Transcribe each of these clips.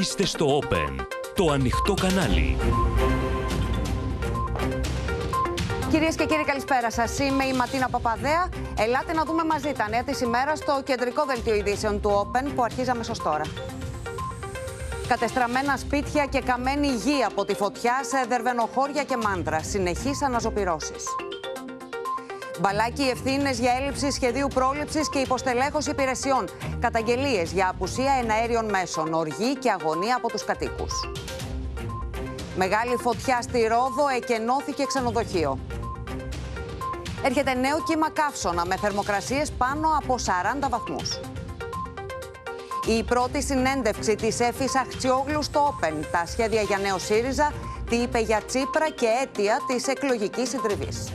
Είστε στο Open, το ανοιχτό κανάλι. Κυρίες και κύριοι, καλησπέρα σας. Είμαι η Ματίνα Παπαδέα. Ελάτε να δούμε μαζί τα νέα της ημέρας στο κεντρικό δελτίο ειδήσεων του Open που αρχίζει αμέσω τώρα. Κατεστραμμένα σπίτια και καμένη γη από τη φωτιά σε δερβενοχώρια και μάντρα. Συνεχείς αναζωπηρώσεις. Μπαλάκι ευθύνες για έλλειψη σχεδίου πρόληψης και υποστελέχωση υπηρεσιών. Καταγγελίες για απουσία εναέριων μέσων. Οργή και αγωνία από τους κατοίκους. Μεγάλη φωτιά στη Ρόδο εκενώθηκε ξενοδοχείο. Έρχεται νέο κύμα καύσωνα με θερμοκρασίες πάνω από 40 βαθμούς. Η πρώτη συνέντευξη της Έφης Αχτσιόγλου στο Open. Τα σχέδια για νέο ΣΥΡΙΖΑ, τι είπε για Τσίπρα και αίτια της εκλογικής συντριβής.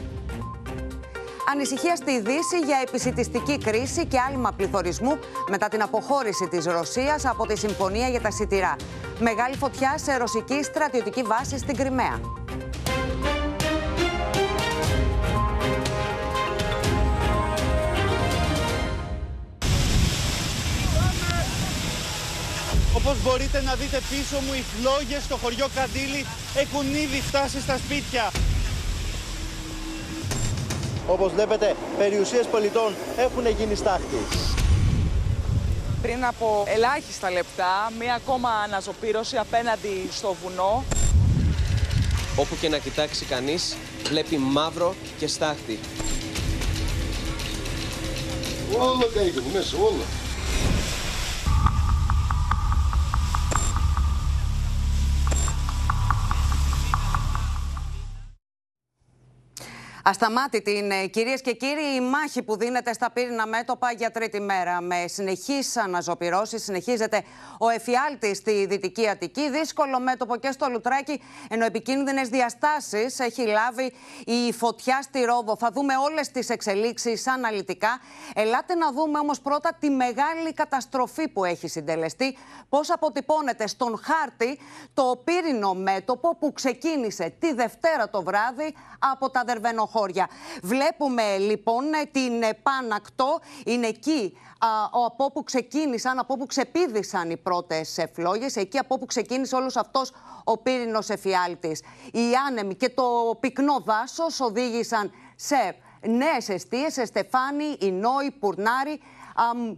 Ανησυχία στη Δύση για επισητιστική κρίση και άλμα πληθωρισμού μετά την αποχώρηση της Ρωσίας από τη Συμφωνία για τα Σιτηρά. Μεγάλη φωτιά σε ρωσική στρατιωτική βάση στην Κρυμαία. Όπως μπορείτε να δείτε πίσω μου, οι φλόγες στο χωριό Καντήλη έχουν ήδη φτάσει στα σπίτια. Όπως βλέπετε, περιουσίες πολιτών έχουν γίνει στάχτη. Πριν από ελάχιστα λεπτά, μία ακόμα αναζωπήρωση απέναντι στο βουνό. Όπου και να κοιτάξει κανείς, βλέπει μαύρο και στάχτη. Όλα καίγουν μέσα, όλα. Ασταμάτητη είναι, κυρίες και κύριοι, η μάχη που δίνεται στα πύρινα μέτωπα για τρίτη μέρα. Με συνεχείς αναζωπηρώσεις, συνεχίζεται ο εφιάλτης στη Δυτική Αττική. Δύσκολο μέτωπο και στο Λουτράκι, ενώ επικίνδυνες διαστάσεις έχει λάβει η φωτιά στη Ρόδο. Θα δούμε όλες τις εξελίξεις αναλυτικά. Ελάτε να δούμε όμως πρώτα τη μεγάλη καταστροφή που έχει συντελεστεί. Πώς αποτυπώνεται στον χάρτη το πύρινο μέτωπο που ξεκίνησε τη Δευτέρα το βράδυ από τα Δερβενοχώρια. Βλέπουμε λοιπόν την Πάνακτο, είναι εκεί από όπου ξεκίνησαν, από όπου ξεπίδησαν οι πρώτες φλόγες, εκεί από όπου ξεκίνησε όλος αυτός ο πύρινος εφιάλτης. Οι άνεμοι και το πυκνό δάσος οδήγησαν σε νέες αιστείες, σε Στεφάνη, Ινόη, Πουρνάρη,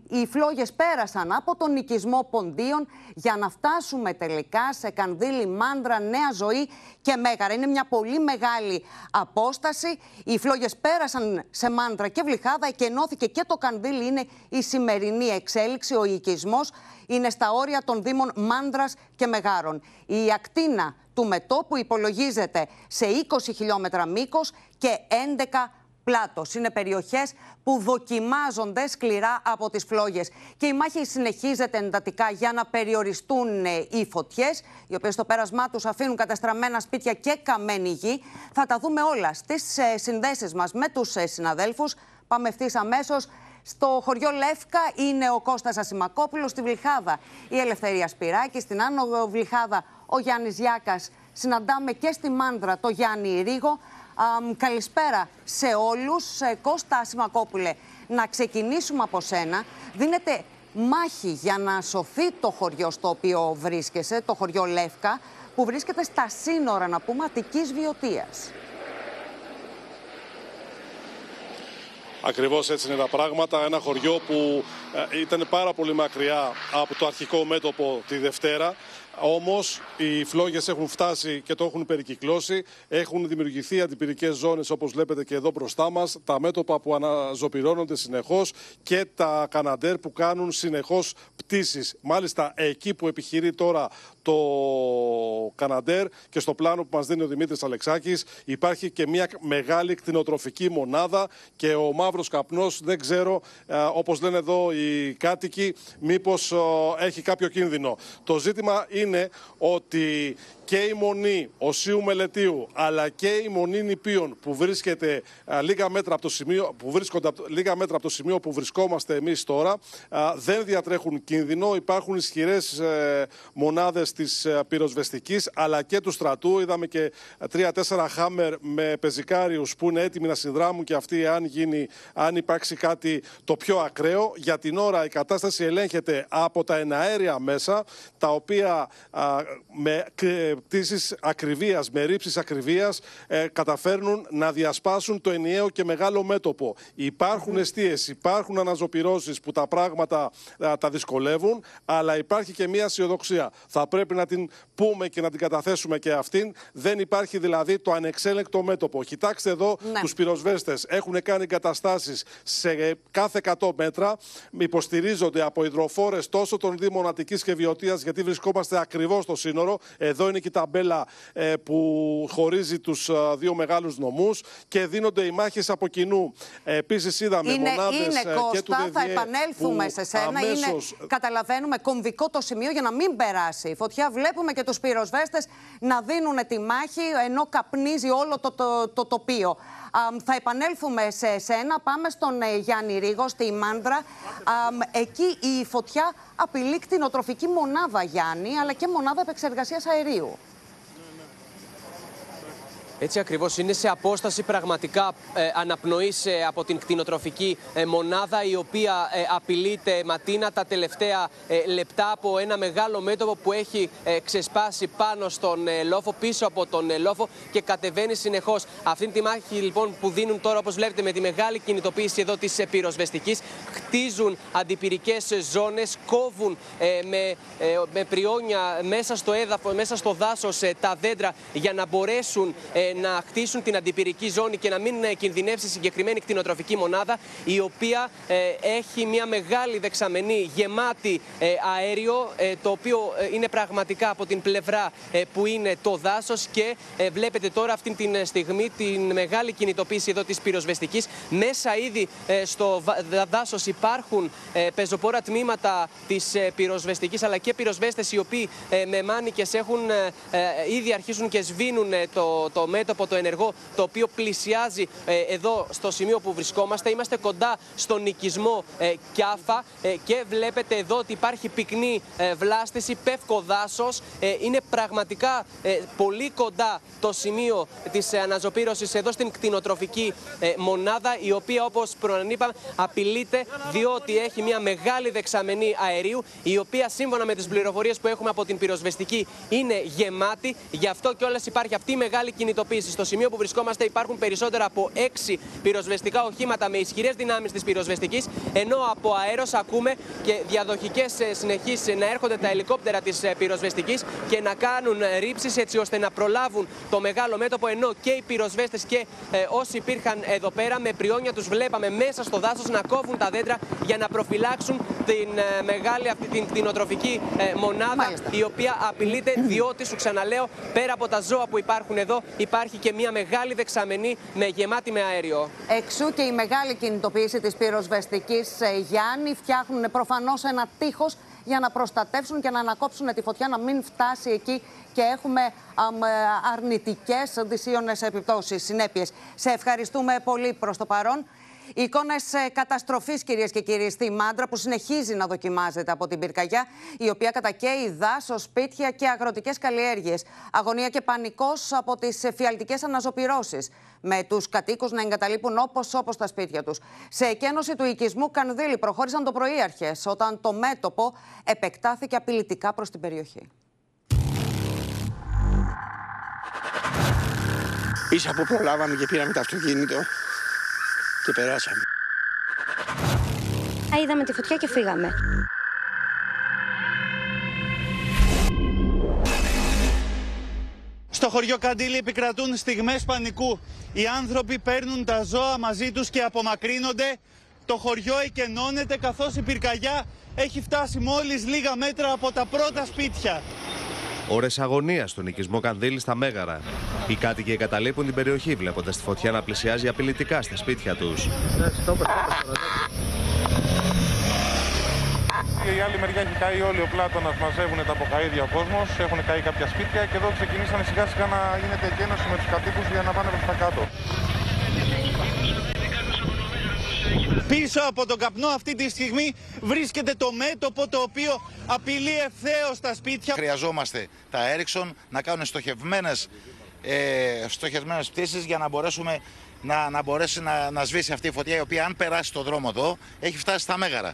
οι φλόγες πέρασαν από τον οικισμό Ποντίων για να φτάσουμε τελικά σε Κανδύλη, Μάντρα, Νέα Ζωή και Μέγαρα. Είναι μια πολύ μεγάλη απόσταση. Οι φλόγες πέρασαν σε Μάντρα και Βλυχάδα και ενώθηκε και το Κανδύλη. Είναι η σημερινή εξέλιξη. Ο οικισμός είναι στα όρια των Δήμων Μάντρας και Μεγάρων. Η ακτίνα του μετόπου υπολογίζεται σε 20 χιλιόμετρα μήκος και 11 πλάτος. Είναι περιοχές που δοκιμάζονται σκληρά από τις φλόγες. Και η μάχη συνεχίζεται εντατικά για να περιοριστούν ε, οι φωτιές, οι οποίες στο πέρασμά τους αφήνουν καταστραμμένα σπίτια και καμένη γη. Θα τα δούμε όλα στις ε, συνδέσεις μας με τους ε, συναδέλφους. Πάμε ευθύς αμέσως. Στο χωριό Λεύκα είναι ο Κώστας Ασημακόπουλος, στη Βλυχάδα η Ελευθερία Σπυράκη, στην Άνω Βλυχάδα ο Γιάννης Γιάκας. Συναντάμε και στη Μάνδρα το Γιάννη Ρίγο καλησπέρα σε όλους. Ε, Κώστα Σιμακόπουλε, να ξεκινήσουμε από σένα. Δίνεται μάχη για να σωθεί το χωριό στο οποίο βρίσκεσαι, το χωριό Λεύκα, που βρίσκεται στα σύνορα, να πούμε, Αττικής Βιωτίας. Ακριβώς έτσι είναι τα πράγματα. Ένα χωριό που ε, ήταν πάρα πολύ μακριά από το αρχικό μέτωπο τη Δευτέρα. Όμως οι φλόγες έχουν φτάσει και το έχουν περικυκλώσει. Έχουν δημιουργηθεί αντιπυρικές ζώνες όπως βλέπετε και εδώ μπροστά μας. Τα μέτωπα που αναζωπυρώνονται συνεχώς και τα καναντέρ που κάνουν συνεχώς πτήσεις. Μάλιστα εκεί που επιχειρεί τώρα το Καναντέρ και στο πλάνο που μας δίνει ο Δημήτρης Αλεξάκης υπάρχει και μια μεγάλη κτηνοτροφική μονάδα και ο μαύρος καπνός δεν ξέρω όπως λένε εδώ οι κάτοικοι μήπως έχει κάποιο κίνδυνο. Το ζήτημα είναι ότι και η μονή Οσίου Μελετίου αλλά και η μονή Νηπίων που βρίσκεται λίγα μέτρα από το σημείο που βρίσκονται λίγα μέτρα από το σημείο που βρισκόμαστε εμείς τώρα δεν διατρέχουν κίνδυνο. Υπάρχουν ισχυρές ε, μονάδες της πυροσβεστικής αλλά και του στρατού. Είδαμε και τρία-τέσσερα χάμερ με πεζικάριους που είναι έτοιμοι να συνδράμουν και αυτοί, αν, γίνει, αν υπάρξει κάτι το πιο ακραίο. Για την ώρα η κατάσταση ελέγχεται από τα εναέρια μέσα, τα οποία με πτήσει ακριβίας, με ρήψεις ακριβίας, ε, καταφέρνουν να διασπάσουν το ενιαίο και μεγάλο μέτωπο. Υπάρχουν αιστείες, υπάρχουν αναζωπηρώσεις που τα πράγματα τα δυσκολεύουν, αλλά υπάρχει και μια αισιοδοξία. Θα πρέπει να την πούμε και να την καταθέσουμε και αυτήν. Δεν υπάρχει δηλαδή το ανεξέλεγκτο μέτωπο. Κοιτάξτε εδώ ναι. τους πυροσβέστες. Έχουν κάνει εγκαταστάσεις σε κάθε 100 μέτρα. Υποστηρίζονται από υδροφόρες τόσο των Δήμων Αττικής και Βιωτία, γιατί βρισκόμαστε ακριβώς στο σύνορο. Εδώ είναι και η ταμπέλα ε, που χωρίζει τους ε, δύο μεγάλους νομούς και δίνονται οι μάχες από κοινού. Ε, Επίσης, είδαμε είναι, μονάδες είναι, Κώστα, θα επανέλθουμε σε σένα. Αμέσως... Είναι, καταλαβαίνουμε, κομβικό το σημείο για να μην περάσει η φωτιά. Βλέπουμε και τους πυροσβέστες να δίνουν τη μάχη ενώ καπνίζει όλο το, το, το τοπίο. θα επανέλθουμε σε σένα. Πάμε στον ε, Γιάννη Ρίγο, στη Μάνδρα. εκεί η φωτιά απειλεί κτηνοτροφική μονάδα, Γιάννη, αλλά και μονάδα επεξεργασίας αερίου. Έτσι ακριβώς είναι σε απόσταση πραγματικά ε, αναπνοής ε, από την κτηνοτροφική ε, μονάδα η οποία ε, απειλείται ματίνα τα τελευταία ε, λεπτά από ένα μεγάλο μέτωπο που έχει ξεσπάσει πάνω στον λόφο, πίσω από τον λόφο και κατεβαίνει συνεχώς. Αυτή τη μάχη λοιπόν που δίνουν τώρα όπως βλέπετε με τη μεγάλη κινητοποίηση εδώ της πυροσβεστικής χτίζουν αντιπυρικές ζώνες, κόβουν με, με πριόνια μέσα στο έδαφος, μέσα στο δάσος τα δέντρα για να μπορέσουν να χτίσουν την αντιπυρική ζώνη και να μην ε, κινδυνεύσει συγκεκριμένη κτηνοτροφική μονάδα, η οποία ε, έχει μια μεγάλη δεξαμενή γεμάτη ε, αέριο, το οποίο είναι πραγματικά από την πλευρά που είναι το δάσος. Και βλέπετε τώρα αυτή τη στιγμή την μεγάλη κινητοποίηση εδώ της πυροσβεστικής. Μέσα ήδη στο δάσος υπάρχουν πεζοπόρα τμήματα της πυροσβεστικής, αλλά και πυροσβέστες οι οποίοι με μάνικες έχουν ήδη αρχίσουν και σβήνουν το, το μέτωπο το ενεργό το οποίο πλησιάζει ε, εδώ στο σημείο που βρισκόμαστε. Είμαστε κοντά στον οικισμό ε, Κιάφα ε, και βλέπετε εδώ ότι υπάρχει πυκνή βλάστηση, πεύκο δάσος. Είναι πραγματικά πολύ κοντά το σημείο της αναζωπήρωσης εδώ στην κτηνοτροφική μονάδα, η οποία όπως προανείπα απειλείται διότι έχει μια μεγάλη δεξαμενή αερίου, η οποία σύμφωνα με τις πληροφορίες που έχουμε από την πυροσβεστική είναι γεμάτη. Γι' αυτό κιόλας υπάρχει αυτή η μεγάλη κινητοποίηση στο σημείο που βρισκόμαστε υπάρχουν περισσότερα από 6 πυροσβεστικά οχήματα με ισχυρές δυνάμεις της πυροσβεστικής, ενώ από αέρος ακούμε και διαδοχικές ε, συνεχείς να έρχονται τα ελικόπτερα της ε, πυροσβεστικής και να κάνουν ε, ρήψεις έτσι ώστε να προλάβουν το μεγάλο μέτωπο. Ενώ και οι πυροσβέστες και όσοι υπήρχαν εδώ πέρα με πριόνια τους βλέπαμε μέσα στο δάσος να κόβουν τα δέντρα για να προφυλάξουν την μεγάλη αυτή την κτηνοτροφική μονάδα η οποία απειλείται διότι σου ξαναλέω πέρα από τα ζώα που υπάρχουν εδώ υπάρχει και μια μεγάλη δεξαμενή με γεμάτη με αέριο. Εξού και η μεγάλη κινητοποίηση της πυροσβεστικής ε, Γιάννη. Φτιάχνουν προφανώς ένα τείχος για να προστατεύσουν και να ανακόψουν τη φωτιά, να μην φτάσει εκεί και έχουμε ε, αρνητικές δυσίωνες επιπτώσεις, συνέπειες. Σε ευχαριστούμε πολύ προς το παρόν. Οι εικόνε καταστροφής, κυρίες και κύριοι, στη Μάντρα που συνεχίζει να δοκιμάζεται από την πυρκαγιά, η οποία κατακαίει δάσο, σπίτια και αγροτικές καλλιέργειες. Αγωνία και πανικός από τις φιαλτικέ αναζωπηρώσεις. Με τους κατοίκους να εγκαταλείπουν όπως όπως τα σπίτια τους. Σε εκένωση του οικισμού Κανδύλη προχώρησαν το πρωί αρχές, όταν το μέτωπο επεκτάθηκε απειλητικά προς την περιοχή. Ίσα που προλάβαμε και πήραμε το αυτοκίνητο, και περάσαμε. Είδαμε τη φωτιά και φύγαμε. Στο χωριό Καντήλη επικρατούν στιγμές πανικού. Οι άνθρωποι παίρνουν τα ζώα μαζί τους και απομακρύνονται. Το χωριό εκενώνεται καθώς η πυρκαγιά έχει φτάσει μόλις λίγα μέτρα από τα πρώτα σπίτια. Ωρε αγωνίας στον οικισμό Κανδύλη στα Μέγαρα. Οι κάτοικοι εγκαταλείπουν την περιοχή βλέποντας τη φωτιά να πλησιάζει απειλητικά στα σπίτια τους. Και η άλλη μεριά έχει καεί όλοι ο πλάτονα, μαζεύουν τα αποκαίδια ο κόσμος, έχουν καεί κάποια σπίτια και εδώ ξεκινήσανε σιγά σιγά να γίνεται εκένωση με τους κατοίκους για να πάνε προς τα κάτω. Πίσω από τον καπνό αυτή τη στιγμή βρίσκεται το μέτωπο το οποίο απειλεί ευθέως τα σπίτια. Χρειαζόμαστε τα Ericsson να κάνουν στοχευμένες, ε, στοχευμένες πτήσεις για να μπορέσουμε να, να μπορέσει να, να σβήσει αυτή η φωτιά η οποία αν περάσει το δρόμο εδώ έχει φτάσει στα Μέγαρα.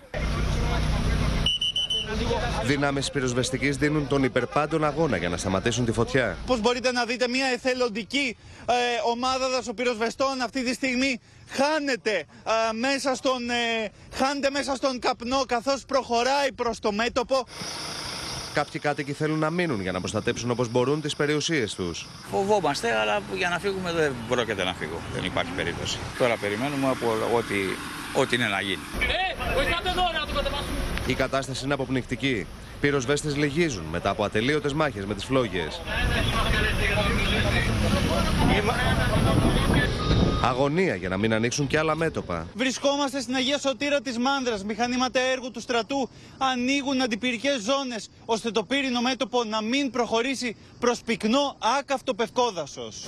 Δυνάμεις πυροσβεστικής δίνουν τον υπερπάντων αγώνα για να σταματήσουν τη φωτιά. Πώς μπορείτε να δείτε μια εθελοντική ε, ομάδα δασοπυροσβεστών αυτή τη στιγμή χάνεται, ε, μέσα στον, ε, χάνεται μέσα στον καπνό καθώς προχωράει προς το μέτωπο. Κάποιοι κάτοικοι θέλουν να μείνουν για να προστατέψουν όπω μπορούν τι περιουσίε του. Φοβόμαστε, αλλά για να φύγουμε δεν πρόκειται να φύγω. Δεν υπάρχει περίπτωση. Τώρα περιμένουμε από ό,τι, ό,τι είναι να γίνει. Η κατάσταση είναι αποπνικτική. Πυροσβέστε λυγίζουν μετά από ατελείωτε μάχε με τι φλόγε. Αγωνία για να μην ανοίξουν και άλλα μέτωπα. Βρισκόμαστε στην Αγία Σωτήρα της Μάνδρας. Μηχανήματα έργου του στρατού ανοίγουν αντιπυρικές ζώνες ώστε το πύρινο μέτωπο να μην προχωρήσει προς πυκνό άκαυτο πευκόδασος.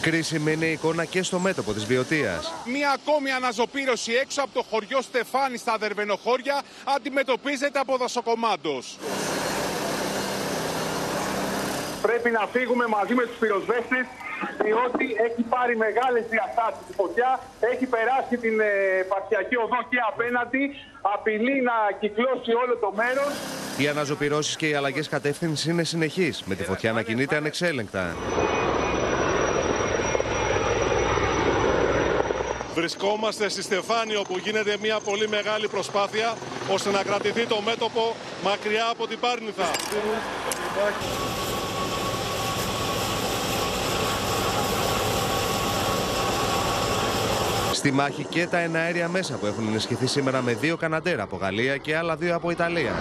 Κρίσιμη είναι η εικόνα και στο μέτωπο της Βιωτίας. Μία ακόμη αναζωπήρωση έξω από το χωριό Στεφάνης στα Δερβενοχώρια αντιμετωπίζεται από δασοκομάντος. Πρέπει να φύγουμε μαζί με τους πυροσβέστες διότι έχει πάρει μεγάλες διαστάσεις η φωτιά, έχει περάσει την ε, Πασιακή Οδό και απέναντι, απειλεί να κυκλώσει όλο το μέρος. Οι αναζωπυρώσεις και οι αλλαγές κατεύθυνσης είναι συνεχείς, με τη φωτιά να κινείται ανεξέλεγκτα. Βρισκόμαστε στη Στεφάνη όπου γίνεται μια πολύ μεγάλη προσπάθεια ώστε να κρατηθεί το μέτωπο μακριά από την Πάρνηθα. Στη μάχη και τα εναέρια μέσα που έχουν ενισχυθεί σήμερα με δύο Καναντέρα από Γαλλία και άλλα δύο από Ιταλία.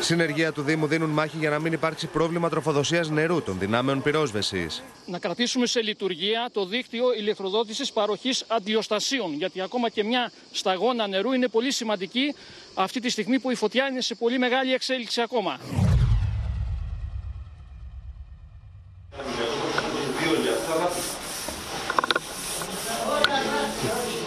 Συνεργεία του Δήμου δίνουν μάχη για να μην υπάρξει πρόβλημα τροφοδοσίας νερού των δυνάμεων πυρόσβεσης. Να κρατήσουμε σε λειτουργία το δίκτυο ηλεκτροδότησης παροχής αντιοστασίων, γιατί ακόμα και μια σταγόνα νερού είναι πολύ σημαντική αυτή τη στιγμή που η φωτιά είναι σε πολύ μεγάλη εξέλιξη ακόμα.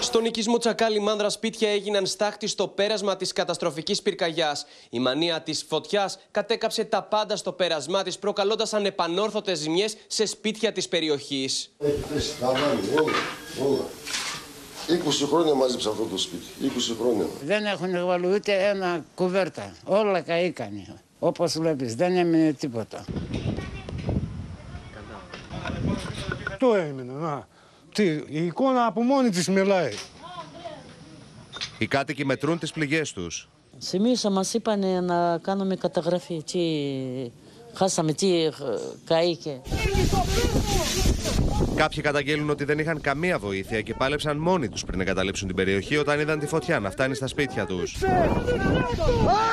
Στον οικισμό Τσακάλι Μάνδρα σπίτια έγιναν στάχτη στο πέρασμα της καταστροφικής πυρκαγιάς. Η μανία της φωτιάς κατέκαψε τα πάντα στο πέρασμά της, προκαλώντας ανεπανόρθωτες ζημιές σε σπίτια της περιοχής. Έχεις πέσει τα όλα, όλα. 20 χρόνια μάζεψα αυτό το σπίτι, 20 χρόνια. Δεν έχουν βάλει ούτε ένα κουβέρτα. Όλα καήκανε. Όπως βλέπεις, δεν έμεινε τίποτα. Αυτό έμεινε, να. Τι, η εικόνα από μόνη της μιλάει. Οι κάτοικοι μετρούν τις πληγές τους. Εμείς μας είπαν να κάνουμε καταγραφή. Τι χάσαμε, τι ε, καήκε. Κάποιοι καταγγέλνουν ότι δεν είχαν καμία βοήθεια και πάλεψαν μόνοι τους πριν εγκαταλείψουν την περιοχή όταν είδαν τη φωτιά να φτάνει στα σπίτια τους.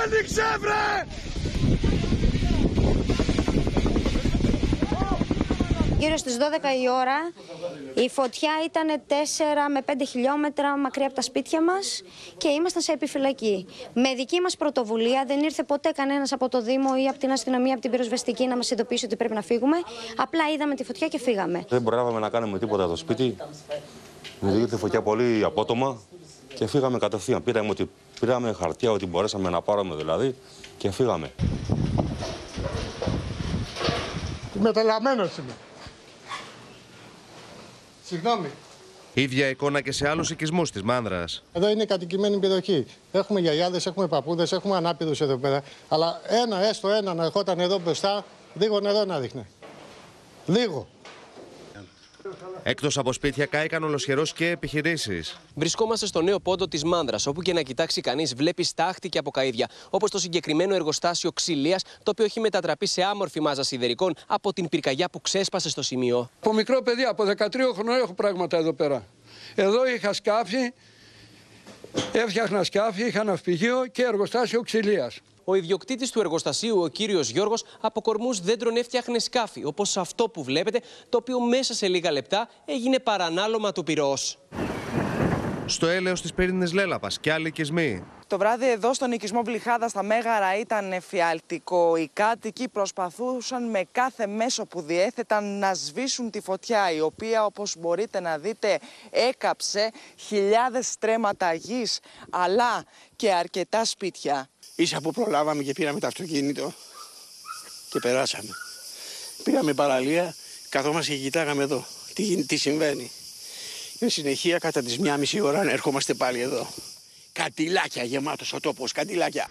Άνοιξε βρε! Γύρω στις 12 η ώρα η φωτιά ήταν 4 με 5 χιλιόμετρα μακριά από τα σπίτια μας και ήμασταν σε επιφυλακή. Με δική μας πρωτοβουλία δεν ήρθε ποτέ κανένας από το Δήμο ή από την αστυνομία, από την πυροσβεστική να μας ειδοποιήσει ότι πρέπει να φύγουμε. Απλά είδαμε τη φωτιά και φύγαμε. Δεν προλάβαμε να κάνουμε τίποτα στο σπίτι. Δημιουργήθηκε τη φωτιά πολύ απότομα και φύγαμε κατευθείαν. Πήραμε, ότι, πήραμε χαρτιά ότι μπορέσαμε να πάρουμε δηλαδή και φύγαμε. Μεταλαμμένος είμαι. Συγγνώμη. Ίδια εικόνα και σε άλλους οικισμούς της Μάνδρας. Εδώ είναι κατοικημένη περιοχή. Έχουμε γιαγιάδες, έχουμε παππούδες, έχουμε ανάπηδους εδώ πέρα. Αλλά ένα, έστω ένα να ερχόταν εδώ μπροστά, λίγο νερό να δείχνει. Λίγο. Εκτό από σπίτια, κάηκαν ολοσχερός και επιχειρήσεις. Βρισκόμαστε στο νέο πόντο της Μάνδρας, όπου και να κοιτάξει κανείς βλέπει στάχτη και αποκαίδια. Όπως το συγκεκριμένο εργοστάσιο ξυλία, το οποίο έχει μετατραπεί σε άμορφη μάζα σιδερικών από την πυρκαγιά που ξέσπασε στο σημείο. Από μικρό παιδί, από 13 χρονών έχω πράγματα εδώ πέρα. Εδώ είχα σκάφη, έφτιαχνα σκάφη, είχα ναυπηγείο και εργοστάσιο ξυλίας. Ο ιδιοκτήτης του εργοστασίου, ο κύριος Γιώργος, από κορμούς δέντρων έφτιαχνε σκάφη, όπως αυτό που βλέπετε, το οποίο μέσα σε λίγα λεπτά έγινε παρανάλωμα του πυρός. Στο έλεος της πυρήνης Λέλαπας και άλλοι οικισμοί. Το βράδυ εδώ στον οικισμό Βλυχάδα στα Μέγαρα ήταν εφιαλτικό. Οι κάτοικοι προσπαθούσαν με κάθε μέσο που διέθεταν να σβήσουν τη φωτιά η οποία όπως μπορείτε να δείτε έκαψε χιλιάδες στρέμματα γης αλλά και αρκετά σπίτια. Ίσα που προλάβαμε και πήραμε το αυτοκίνητο και περάσαμε. Πήγαμε παραλία, καθόμαστε και κοιτάγαμε εδώ τι, τι συμβαίνει. Με συνεχεία κατά τις μία μισή ώρα ερχόμαστε πάλι εδώ. Κατηλάκια γεμάτος ο τόπος, κατηλάκια.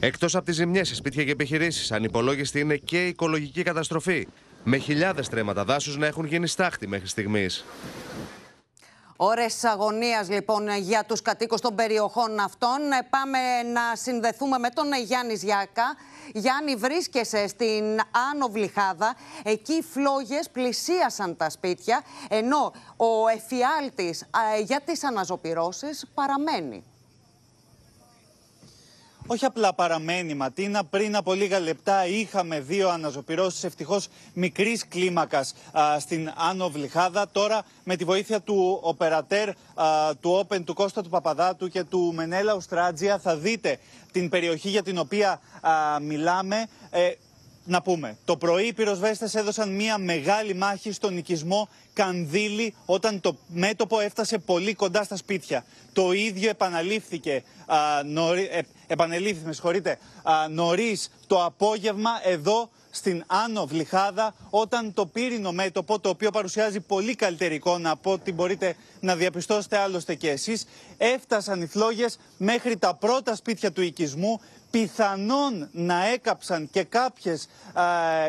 Εκτός από τις ζημιές σε σπίτια και επιχειρήσεις, ανυπολόγιστη είναι και η οικολογική καταστροφή. Με χιλιάδες τρέματα δάσους να έχουν γίνει στάχτη μέχρι στιγμής. Ώρες αγωνίας λοιπόν για τους κατοίκους των περιοχών αυτών. Ε, Πάμε να συνδεθούμε με τον Γιάννη Ζιάκα. Γιάννη, βρίσκεσαι στην Άνω Βλυχάδα. Εκεί οι φλόγες πλησίασαν τα σπίτια, ενώ ο εφιάλτης α, για τις αναζωπυρώσεις παραμένει. Όχι απλά παραμένει Ματίνα. Πριν από λίγα λεπτά είχαμε δύο αναζωπυρώσεις ευτυχώς μικρής κλίμακας α, στην Άνω Βλυχάδα. Τώρα με τη βοήθεια του οπερατέρ α, του Open, του Κώστα του Παπαδάτου και του Μενέλα Ουστράτζια θα δείτε την περιοχή για την οποία α, μιλάμε. Ε, να πούμε, το πρωί οι πυροσβέστες έδωσαν μια μεγάλη μάχη στον οικισμό Κανδύλη όταν το μέτωπο έφτασε πολύ κοντά στα σπίτια. Το ίδιο επαναλήφθηκε, α, νωρί, ε, επανελήφθη, με συγχωρείτε, α, νωρίς το απόγευμα εδώ στην Άνω Βλυχάδα όταν το πύρινο μέτωπο, το οποίο παρουσιάζει πολύ καλύτερη εικόνα από ό,τι μπορείτε να διαπιστώσετε άλλωστε και εσείς, έφτασαν οι φλόγες μέχρι τα πρώτα σπίτια του οικισμού, πιθανόν να έκαψαν και κάποιες, α,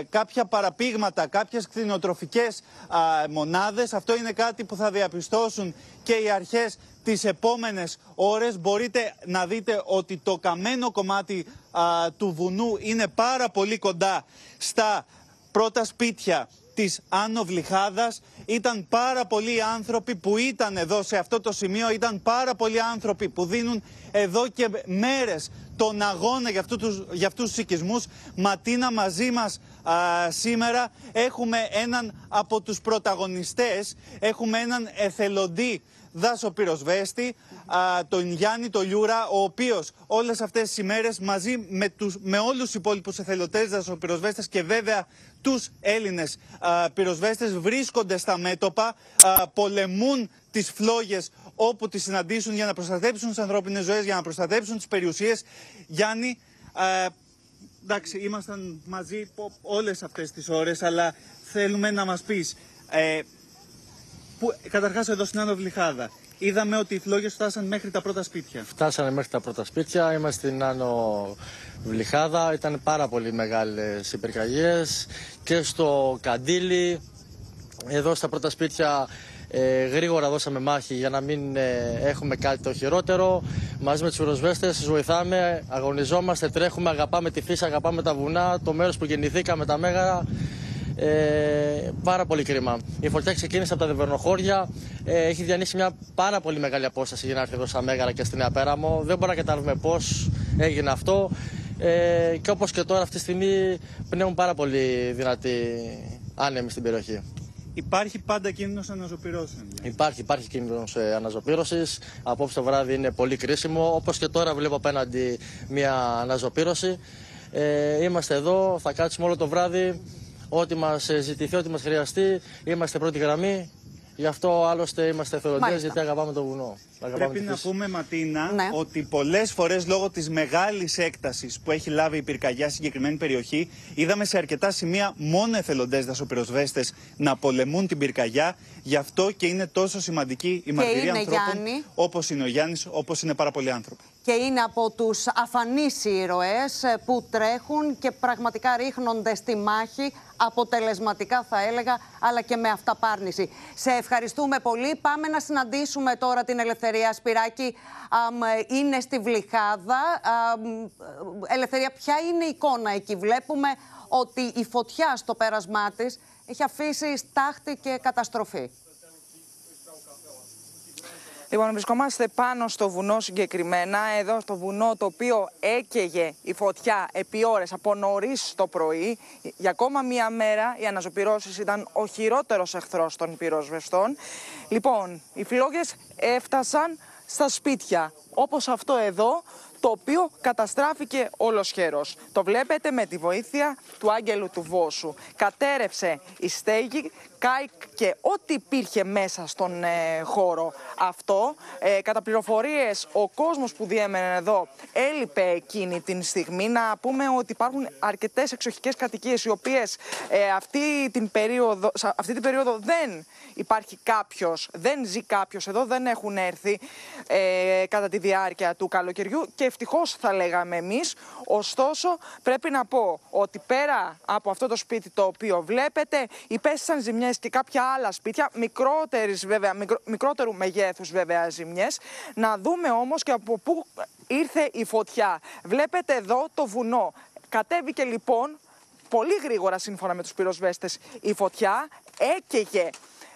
κάποια παραπήγματα, κάποιες κτηνοτροφικές α, μονάδες. Αυτό είναι κάτι που θα διαπιστώσουν και οι αρχές τις επόμενες ώρες. Μπορείτε να δείτε ότι το καμένο κομμάτι α, του βουνού είναι πάρα πολύ κοντά στα πρώτα σπίτια της Άνω Βλυχάδας. Ήταν πάρα πολλοί άνθρωποι που ήταν εδώ σε αυτό το σημείο, ήταν πάρα πολλοί άνθρωποι που δίνουν εδώ και μέρες τον αγώνα για, αυτού τους, για αυτούς τους οικισμούς. Ματίνα μαζί μας α, σήμερα έχουμε έναν από τους πρωταγωνιστές, έχουμε έναν εθελοντή δάσο πυροσβέστη, α, τον Γιάννη το Λιούρα, ο οποίος όλες αυτές τις ημέρες μαζί με, τους, με όλους τους υπόλοιπους εθελοντές δασοπυροσβέστες και βέβαια τους Έλληνες α, πυροσβέστες βρίσκονται στα μέτωπα, α, πολεμούν τις φλόγες όπου τις συναντήσουν για να προστατέψουν τις ανθρώπινες ζωές, για να προστατέψουν τις περιουσίες. Γιάννη, ε, εντάξει, ήμασταν μαζί πο- όλες αυτές τις ώρες, αλλά θέλουμε να μας πεις, ε, που, καταρχάς εδώ στην Άνω Βλυχάδα, είδαμε ότι οι φλόγες φτάσαν μέχρι τα πρώτα σπίτια. Φτάσανε μέχρι τα πρώτα σπίτια, είμαστε στην Άνω Βλυχάδα, ήταν πάρα πολύ μεγάλες οι πυρκαγιές και στο Καντήλι, εδώ στα πρώτα σπίτια ε, γρήγορα δώσαμε μάχη για να μην ε, έχουμε κάτι το χειρότερο. Μαζί με τους πυροσβέστες τους βοηθάμε, αγωνιζόμαστε, τρέχουμε, αγαπάμε τη φύση, αγαπάμε τα βουνά, το μέρος που γεννηθήκαμε, τα μέγαρα. Ε, πάρα πολύ κρίμα. Η φωτιά ξεκίνησε από τα Δεβερνοχώρια. Ε, έχει διανύσει μια πάρα πολύ μεγάλη απόσταση για να έρθει εδώ στα Μέγαρα και στη Νέα Πέραμο. Δεν μπορούμε να καταλάβουμε πώς έγινε αυτό. Ε, και όπως και τώρα, αυτή τη στιγμή πνέουν πάρα πολύ δυνατοί άνεμοι στην περιοχή. Υπάρχει πάντα κίνδυνος αναζωπυρώσεων. Υπάρχει, υπάρχει κίνδυνος ε, αναζωπήρωσης. Απόψε το βράδυ είναι πολύ κρίσιμο. Όπως και τώρα βλέπω απέναντι μια αναζωπήρωση. Ε, είμαστε εδώ, θα κάτσουμε όλο το βράδυ. Ό,τι μας ζητηθεί, ό,τι μας χρειαστεί, είμαστε πρώτη γραμμή. Γι' αυτό άλλωστε είμαστε εθελοντέ, Μάλιστα. γιατί αγαπάμε το βουνό. Αγαπάμε Πρέπει τη να φύση. πούμε, Ματίνα, Ναι. ότι πολλές φορές λόγω της μεγάλης έκτασης που έχει λάβει η πυρκαγιά στη συγκεκριμένη περιοχή, είδαμε σε αρκετά σημεία μόνο εθελοντές δασοπυροσβέστες να πολεμούν την πυρκαγιά. Γι' αυτό και είναι τόσο σημαντική η μαρτυρία είναι, ανθρώπων Γιάννη. όπως είναι ο Γιάννης, όπως είναι πάρα πολλοί άνθρωποι. Και είναι από τους αφανείς ήρωες ε, που τρέχουν και πραγματικά ρίχνονται στη μάχη αποτελεσματικά θα έλεγα, αλλά και με αυταπάρνηση. Σε ευχαριστούμε πολύ. Πάμε να συναντήσουμε τώρα την Ελευθερία Σπυράκη. Αμ, ε, είναι στη Βλυχάδα. Αμ, ε, Ελευθερία, ποια είναι η εικόνα εκεί; Βλέπουμε ότι η φωτιά στο πέρασμά της έχει αφήσει στάχτη και καταστροφή. Λοιπόν, βρισκόμαστε πάνω στο βουνό συγκεκριμένα, εδώ στο βουνό το οποίο έκαιγε η φωτιά επί ώρες από νωρίς το πρωί. Για ακόμα μία μέρα οι αναζωπυρώσεις ήταν ο χειρότερος εχθρός των πυροσβεστών. Λοιπόν, οι φλόγες έφτασαν στα σπίτια, όπως αυτό εδώ, το οποίο καταστράφηκε ολοσχερός. Το βλέπετε με τη βοήθεια του Άγγελου του Βόσου. Κατέρευσε η στέγη, και ό,τι υπήρχε μέσα στον ε, χώρο αυτό. Ε, κατά πληροφορίες, ο κόσμος που διέμενε εδώ έλειπε εκείνη την στιγμή. Να πούμε ότι υπάρχουν αρκετές εξοχικές κατοικίες οι οποίες ε, αυτή, την περίοδο, αυτή την περίοδο δεν υπάρχει κάποιος, δεν ζει κάποιος εδώ, δεν έχουν έρθει ε, κατά τη διάρκεια του καλοκαιριού και ευτυχώς θα λέγαμε εμείς. Ωστόσο πρέπει να πω ότι πέρα από αυτό το σπίτι το οποίο βλέπετε υπέστησαν ζημιές και κάποια άλλα σπίτια, μικρότερης, βέβαια, μικρότερου μεγέθους βέβαια ζημιές. Να δούμε όμως και από πού ήρθε η φωτιά. Βλέπετε εδώ το βουνό. Κατέβηκε λοιπόν πολύ γρήγορα σύμφωνα με τους πυροσβέστες η φωτιά, έκαιγε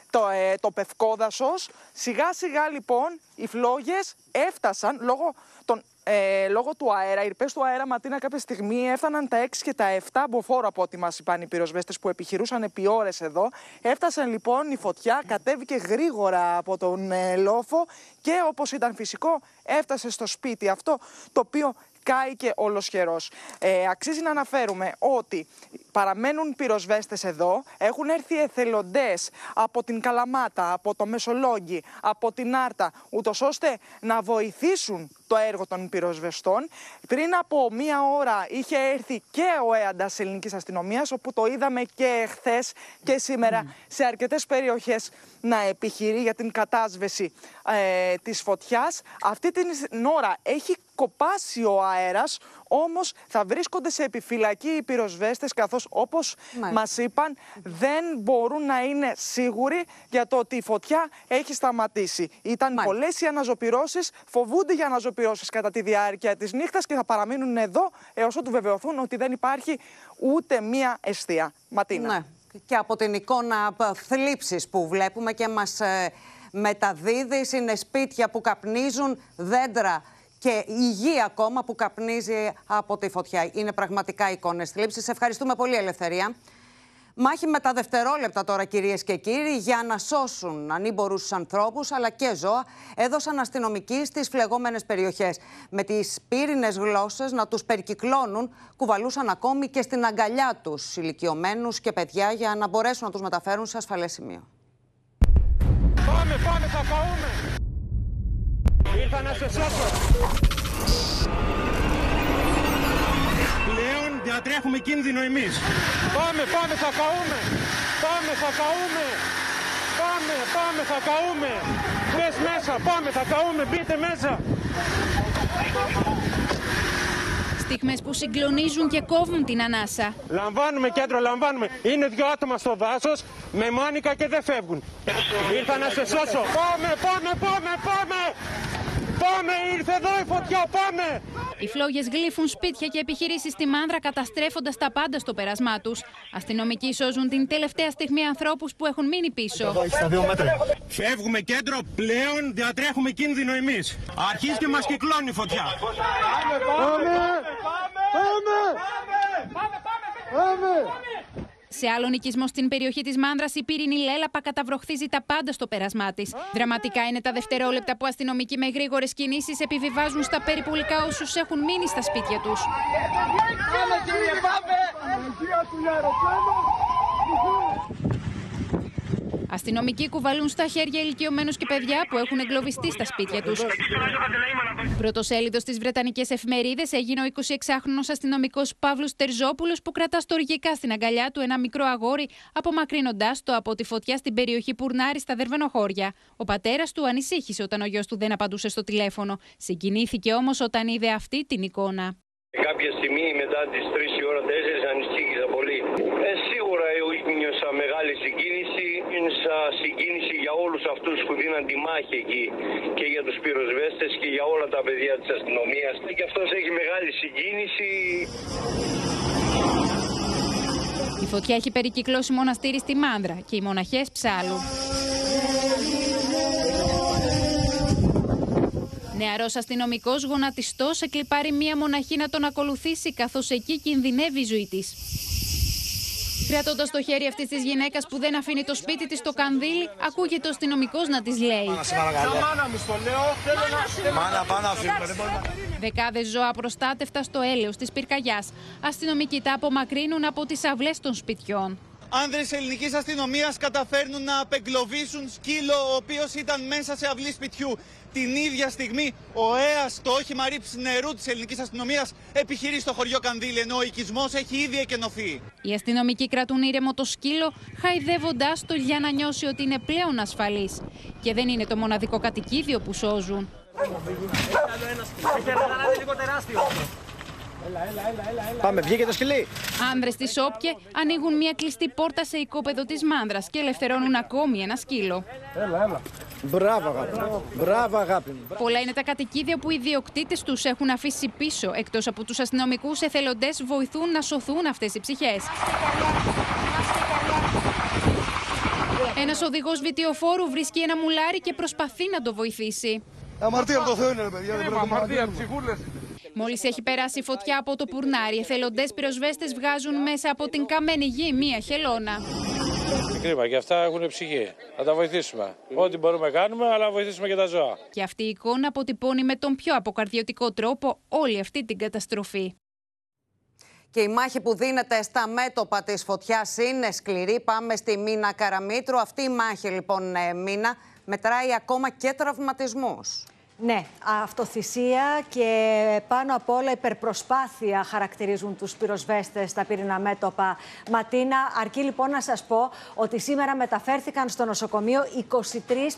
το, ε, το πευκόδασος. Σιγά σιγά λοιπόν οι φλόγες έφτασαν λόγω των ε, λόγω του αέρα, οι ρηπές του αέρα Ματίνα κάποια στιγμή έφταναν τα 6 και τα 7 μποφόρο από ό,τι μας είπαν οι πυροσβέστες που επιχειρούσαν επί ώρες εδώ. Έφτασαν λοιπόν η φωτιά, κατέβηκε γρήγορα από τον ε, λόφο και όπως ήταν φυσικό έφτασε στο σπίτι αυτό το οποίο κάηκε ολοσχερός. Ε, αξίζει να αναφέρουμε ότι παραμένουν πυροσβέστες εδώ, έχουν έρθει εθελοντές από την Καλαμάτα, από το Μεσολόγγι, από την Άρτα, ούτως ώστε να βοηθήσουν το έργο των πυροσβεστών. Πριν από μία ώρα είχε έρθει και ο ΕΑΝΤΑ ελληνικής αστυνομίας, όπου το είδαμε και χθες και σήμερα σε αρκετές περιοχές να επιχειρεί για την κατάσβεση ε, της φωτιάς. Αυτή την ώρα έχει κοπάσει ο αέρας, όμως θα βρίσκονται σε επιφυλακή οι πυροσβέστες καθώς όπως μα μας είπαν δεν μπορούν να είναι σίγουροι για το ότι η φωτιά έχει σταματήσει. Ήταν Μάλιστα. πολλές οι αναζωπυρώσεις, φοβούνται για αναζωπυρώσεις κατά τη διάρκεια της νύχτας και θα παραμείνουν εδώ έως ότου βεβαιωθούν ότι δεν υπάρχει ούτε μία αιστεία. Ματίνα. Ναι. Και από την εικόνα θλίψης που βλέπουμε και μας ε, μεταδίδει είναι σπίτια που καπνίζουν, δέντρα και η γη ακόμα που καπνίζει από τη φωτιά. Είναι πραγματικά εικόνες θλίψης. Ευχαριστούμε πολύ Ελευθερία. Μάχη με τα δευτερόλεπτα τώρα κυρίες και κύριοι για να σώσουν ανήμπορους ανθρώπους αλλά και ζώα έδωσαν αστυνομικοί στις φλεγόμενες περιοχές. Με τις πύρινες γλώσσες να τους περικυκλώνουν κουβαλούσαν ακόμη και στην αγκαλιά τους ηλικιωμένους και παιδιά για να μπορέσουν να τους μεταφέρουν σε ασφαλές σημείο. Πάμε, πάμε, θα καούμε! Ήρθα να σε σώσω. Πλέον διατρέχουμε κίνδυνο εμείς. Πάμε, πάμε, θα καούμε. Πάμε, θα καούμε. Πάμε, πάμε, θα καούμε. Μπες μέσα, πάμε, θα καούμε, μπείτε μέσα. Στιγμές που συγκλονίζουν και κόβουν την ανάσα. Λαμβάνουμε κέντρο, λαμβάνουμε. Είναι δύο άτομα στο δάσος με μάνικα και δεν φεύγουν. Ήρθα να σε σώσω. Πάμε, πάμε, πάμε, πάμε. Πάμε, ήρθε εδώ η φωτιά, πάμε! Οι φλόγες γλύφουν σπίτια και επιχειρήσεις στη Μάνδρα, καταστρέφοντας τα πάντα στο πέρασμά τους. Αστυνομικοί σώζουν την τελευταία στιγμή ανθρώπους που έχουν μείνει πίσω. Φεύγουμε κέντρο, πλέον διατρέχουμε κίνδυνο εμείς. Αρχίζει και μας κυκλώνει η φωτιά. Πάμε! Πάμε! Πάμε! Πάμε! Πάμε! Σε άλλον οικισμό στην περιοχή της Μάνδρας, η πύρινη λέλαπα καταβροχθίζει τα πάντα στο πέρασμά της. Δραματικά είναι τα δευτερόλεπτα που αστυνομικοί με γρήγορες κινήσεις επιβιβάζουν στα περιπολικά όσους έχουν μείνει στα σπίτια τους. Πάμε, κύριε, πάμε! Αστυνομικοί κουβαλούν στα χέρια ηλικιωμένους και παιδιά που έχουν εγκλωβιστεί στα σπίτια τους. Πρωτοσέλιδο στις Βρετανικές εφημερίδες έγινε ο 26χρονο αστυνομικός Παύλος Τερζόπουλος που κρατά στοργικά στην αγκαλιά του ένα μικρό αγόρι, απομακρύνοντάς το από τη φωτιά στην περιοχή Πουρνάρη στα Δερβενοχώρια. Ο πατέρας του ανησύχησε όταν ο γιος του δεν απαντούσε στο τηλέφωνο. Συγκινήθηκε όμως όταν είδε αυτή την εικόνα. Κάποια στιγμή μετά τις 3 η ώρα 4 ανησύχησα πολύ. Ε, σίγουρα νιώσα μεγάλη συγκίνηση. Νιώσα συγκίνηση για όλου αυτούς που δίναν τη μάχη εκεί και για τους πυροσβέστες και για όλα τα παιδιά της αστυνομίας. Και αυτός έχει μεγάλη συγκίνηση. Η φωτιά έχει περικυκλώσει μοναστήρι στη Μάνδρα και οι μοναχές ψάλου. Νεαρός αστυνομικός γονατιστός εκλυπάρει μία μοναχή να τον ακολουθήσει, καθώς εκεί κινδυνεύει η ζωή της. Κρατώντας το χέρι αυτής της γυναίκας που δεν αφήνει το σπίτι της στο κανδύλι, ακούγεται ο αστυνομικός να της λέει. Δεκάδες ζώα προστάτευτα στο έλεος της πυρκαγιάς. Αστυνομικοί τα απομακρύνουν από τις αυλές των σπιτιών. Άνδρες ελληνικής αστυνομίας καταφέρνουν να απεγκλωβίσουν σκύλο ο οποίος ήταν μέσα σε αυλή σπιτιού. Την ίδια στιγμή ο ΕΑΣ, το όχημα ρήψης νερού της ελληνικής αστυνομίας, επιχειρεί στο χωριό Κανδύλη, ενώ ο οικισμός έχει ήδη εκενωθεί. Οι αστυνομικοί κρατούν ήρεμο το σκύλο, χαϊδεύοντάς το για να νιώσει ότι είναι πλέον ασφαλής. Και δεν είναι το μοναδικό κατοικίδιο που σώζουν. Πάμε, βγήκε το σκυλί. Άνδρες της Όπκε ανοίγουν μια κλειστή πόρτα σε οικόπεδο της μάνδρας και ελευθερώνουν ακόμη ένα σκύλο. Έλα, έλα. Μπράβο, αγάπη. Μπράβο, αγάπη μου. Πολλά είναι τα κατοικίδια που οι ιδιοκτήτες τους έχουν αφήσει πίσω. Εκτός από τους αστυνομικούς, εθελοντές βοηθούν να σωθούν αυτές οι ψυχές. Ένας οδηγός βιτιοφόρου βρίσκει ένα μουλάρι και προσπαθεί να το βοηθήσει. Αμαρτία από το Θεό είναι, ρε παιδιά. Δεν Αμαρτία, ψυχούλες. Μόλις έχει περάσει η φωτιά από το πουρνάρι, εθελοντές πυροσβέστες βγάζουν μέσα από την καμένη γη μία χελώνα. Κρίμα και αυτά έχουν ψυχή. Θα τα βοηθήσουμε. Ό,τι μπορούμε κάνουμε, αλλά βοηθήσουμε και τα ζώα. Και αυτή η εικόνα αποτυπώνει με τον πιο αποκαρδιωτικό τρόπο όλη αυτή την καταστροφή. Και η μάχη που δίνεται στα μέτωπα της φωτιάς είναι σκληρή. Πάμε στη Μίνα Καραμήτρου. Αυτή η μάχη λοιπόν, ε, Μίνα, μετράει ακόμα και τραυματισμούς. Ναι, αυτοθυσία και πάνω απ' όλα υπερπροσπάθεια χαρακτηρίζουν τους πυροσβέστες στα πύρινα μέτωπα. Ματίνα, αρκεί λοιπόν να σας πω ότι σήμερα μεταφέρθηκαν στο νοσοκομείο 23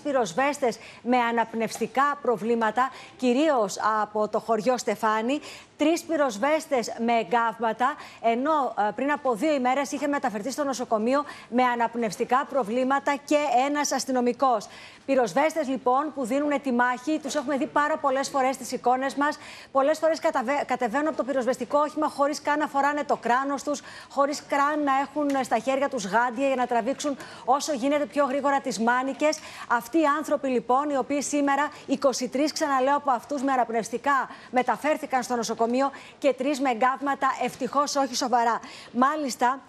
πυροσβέστες με αναπνευστικά προβλήματα, κυρίως από το χωριό Στεφάνη, τρεις πυροσβέστες με εγκάβματα, ενώ ε, πριν από δύο ημέρες είχε μεταφερθεί στο νοσοκομείο με αναπνευστικά προβλήματα και ένας αστυνομικός. Πυροσβέστες λοιπόν που δίνουν τη μάχη, τους έχουμε δει πάρα πολλές φορές στι εικόνες μας. Πολλές φορές κατεβαίνουν από το πυροσβεστικό όχημα χωρίς καν να φοράνε το κράνος τους, χωρίς καν να έχουν στα χέρια τους γάντια για να τραβήξουν όσο γίνεται πιο γρήγορα τις μάνικες. Αυτοί οι άνθρωποι λοιπόν, οι οποίοι σήμερα 23 ξαναλέω από αυτούς με αναπνευστικά μεταφέρθηκαν στο νοσοκομείο και τρεις με εγκάβματα, ευτυχώς όχι σοβαρά. Μάλιστα,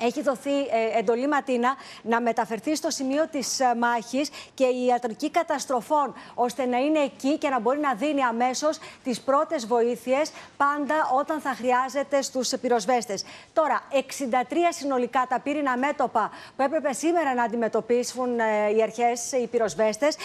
έχει δοθεί ε, εντολή Ματίνα να μεταφερθεί στο σημείο της ε, μάχης και η ιατρική καταστροφών, ώστε να είναι εκεί και να μπορεί να δίνει αμέσως τις πρώτες βοήθειες, πάντα όταν θα χρειάζεται στους πυροσβέστες. Τώρα, 63 συνολικά τα πύρινα μέτωπα που έπρεπε σήμερα να αντιμετωπίσουν ε, οι αρχές, οι πυροσβέστες.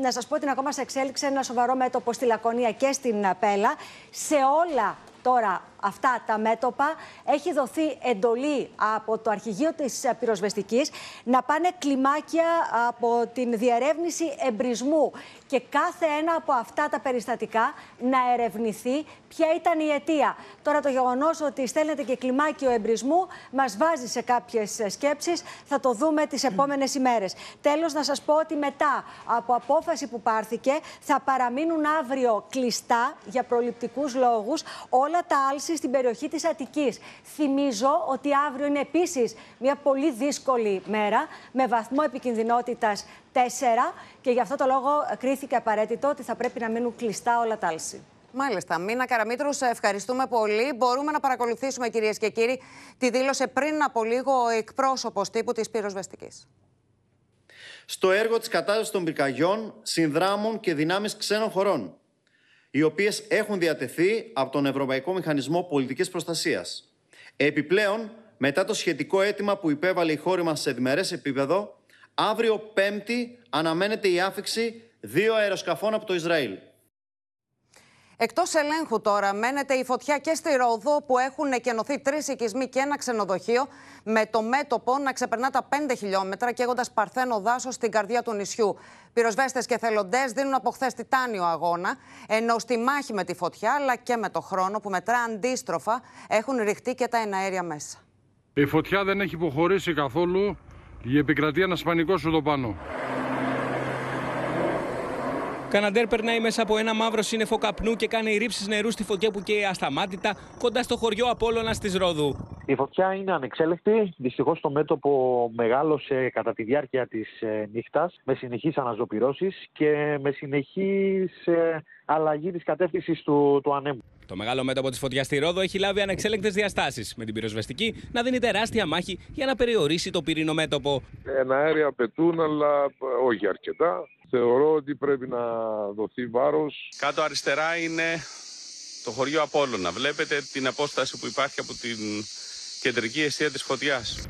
να σας πω ότι ακόμα σε εξέλιξε ένα σοβαρό μέτωπο στη Λακωνία και στην Πέλα. Σε όλα τώρα αυτά τα μέτωπα έχει δοθεί εντολή από το αρχηγείο της πυροσβεστικής να πάνε κλιμάκια από την διερεύνηση εμπρισμού και κάθε ένα από αυτά τα περιστατικά να ερευνηθεί ποια ήταν η αιτία. Τώρα το γεγονός ότι στέλνεται και κλιμάκιο εμπρισμού μας βάζει σε κάποιες σκέψεις, θα το δούμε τις επόμενες ημέρες. Τέλος να σας πω ότι μετά από απόφαση που πάρθηκε θα παραμείνουν αύριο κλειστά για προληπτικούς λόγους όλα τα άλση στην περιοχή της Αττικής. Θυμίζω ότι αύριο είναι επίσης μια πολύ δύσκολη μέρα με βαθμό επικινδυνότητας 4 και γι' αυτό το λόγο κρίθηκε απαραίτητο ότι θα πρέπει να μείνουν κλειστά όλα τα άλση. Μάλιστα. Μίνα Καραμίτρους, σε ευχαριστούμε πολύ. Μπορούμε να παρακολουθήσουμε, κυρίες και κύριοι, τη δήλωσε πριν από λίγο ο εκπρόσωπος τύπου της πυροσβεστική. Στο έργο της κατάσταση των πυρκαγιών συνδράμουν και δυνάμεις ξένων χωρών οι οποίες έχουν διατεθεί από τον Ευρωπαϊκό Μηχανισμό Πολιτικής Προστασίας. Επιπλέον, μετά το σχετικό αίτημα που υπέβαλε η χώρα μας σε διμερές επίπεδο, αύριο Πέμπτη αναμένεται η άφηξη δύο αεροσκαφών από το Ισραήλ. Εκτός ελέγχου τώρα μένεται η φωτιά και στη Ρόδο που έχουν εκενωθεί τρεις οικισμοί και ένα ξενοδοχείο με το μέτωπο να ξεπερνά τα 5 χιλιόμετρα και έχοντα παρθένο δάσο στην καρδιά του νησιού. Πυροσβέστες και θελοντές δίνουν από χθες τιτάνιο αγώνα, ενώ στη μάχη με τη φωτιά αλλά και με το χρόνο που μετρά αντίστροφα έχουν ρηχτεί και τα εναέρια μέσα. Η φωτιά δεν έχει υποχωρήσει καθόλου. Η επικρατεί ένα πανικό εδώ πάνω. Καναντέρ περνάει μέσα από ένα μαύρο σύννεφο καπνού και κάνει ρήψεις νερού στη φωτιά που καίει ασταμάτητα κοντά στο χωριό Απόλλωνας της Ρόδου. Η φωτιά είναι ανεξέλεκτη. Δυστυχώς το μέτωπο μεγάλωσε κατά τη διάρκεια της νύχτας με συνεχείς αναζωπηρώσεις και με συνεχή αλλαγή της κατεύθυνσης του, του ανέμου. Το μεγάλο μέτωπο της φωτιάς στη Ρόδο έχει λάβει ανεξέλεκτες διαστάσεις, με την πυροσβεστική να δίνει τεράστια μάχη για να περιορίσει το πυρηνό μέτωπο. Ένα αέρια απαιτούν, αλλά όχι αρκετά. Θεωρώ ότι πρέπει να δοθεί βάρος. Κάτω αριστερά είναι το χωριό Απόλλωνα. Βλέπετε την απόσταση που υπάρχει από την κεντρική αιστεία της φωτιάς.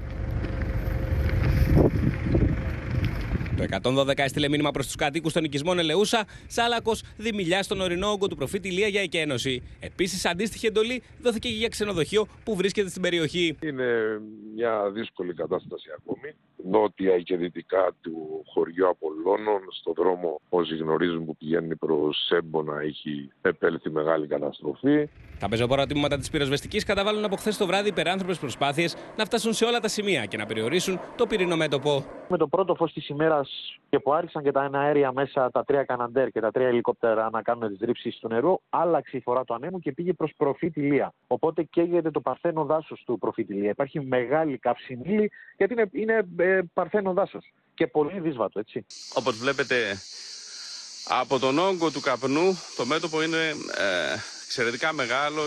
Το 112 έστειλε μήνυμα προς τους κατοίκους των οικισμών Ελεούσα, Σάλακος, Δημηλιά στον ορεινό όγκο του προφήτη Λία για εκένωση. Επίσης, αντίστοιχη εντολή δόθηκε και για ξενοδοχείο που βρίσκεται στην περιοχή. Είναι μια δύσκολη κατάσταση ακόμη. Νότια και δυτικά του χωριού Απολώνων, στον δρόμο όσοι γνωρίζουν που πηγαίνει προς Σέμπονα, έχει επέλθει μεγάλη καταστροφή. Τα πεζοπόρα τμήματα της πυροσβεστική καταβάλουν από χθες το βράδυ υπεράνθρωπες προσπάθειες να φτάσουν σε όλα τα σημεία και να περιορίσουν το πυρηνό μέτωπο. Με το πρώτο φως της ημέρας και που άρχισαν και τα ένα αέρια μέσα, τα τρία καναντέρ και τα τρία ελικόπτερα να κάνουν τις ρήψεις του νερού, άλλαξε η φορά του ανέμου και πήγε προς προφήτη Λία. Οπότε καίγεται το παρθένο δάσος του προφήτη Λία. Υπάρχει μεγάλη καυσιμήλη γιατί είναι, είναι ε, παρθένο δάσος και πολύ δύσβατο, έτσι. Όπως βλέπετε, από τον όγκο του καπνού το μέτωπο είναι ε, εξαιρετικά μεγάλο.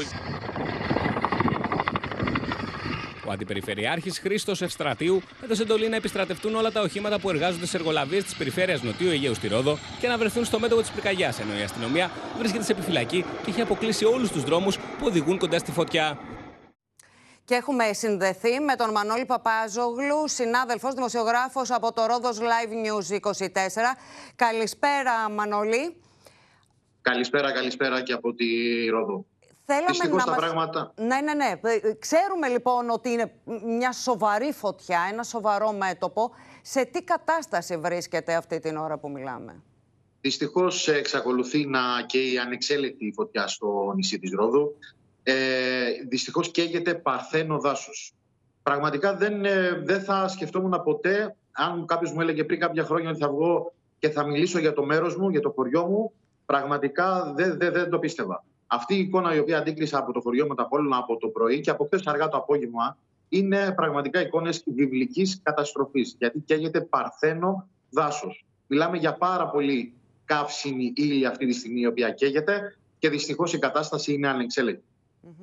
Ο Αντιπεριφερειάρχης Χρήστος Ευστρατείου έδωσε εντολή να επιστρατευτούν όλα τα οχήματα που εργάζονται σε εργολαβίες της περιφέρειας Νοτιού Αιγαίου στη Ρόδο και να βρεθούν στο μέτωπο της πυρκαγιάς, ενώ η αστυνομία βρίσκεται σε επιφυλακή και έχει αποκλείσει όλους τους δρόμους που οδηγούν κοντά στη φωτιά. Και έχουμε συνδεθεί με τον Μανώλη Παπάζογλου, συνάδελφος, δημοσιογράφος από το Ρόδος Live News 24. Καλησπέρα Μανώλη. Καλησπέρα, καλησπέρα και από τη Ρόδο. Θέλαμε Δυστυχώς να τα μας... πράγματα... Ναι, ναι, ναι. Ε, Ξέρουμε λοιπόν ότι είναι μια σοβαρή φωτιά, ένα σοβαρό μέτωπο. Σε τι κατάσταση βρίσκεται αυτή την ώρα που μιλάμε; Δυστυχώς εξακολουθεί να καίει ανεξέλεκτη η φωτιά στο νησί της Ρόδου. Ε, δυστυχώς καίγεται παρθένο δάσος. Πραγματικά δεν, ε, δεν θα σκεφτόμουν ποτέ, αν κάποιος μου έλεγε πριν κάποια χρόνια ότι θα βγω και θα μιλήσω για το μέρος μου, για το χωριό μου, πραγματικά δεν, δεν, δεν το πίστευα. Αυτή η εικόνα η οποία αντίκρισα από το χωριό με τα πόλωνα από το πρωί και από χθε αργά το απόγευμα είναι πραγματικά εικόνες βιβλικής καταστροφής. Γιατί καίγεται παρθένο δάσος. Μιλάμε για πάρα πολύ καύσιμη ύλη αυτή τη στιγμή η οποία καίγεται και δυστυχώς η κατάσταση είναι ανεξέλεκτη.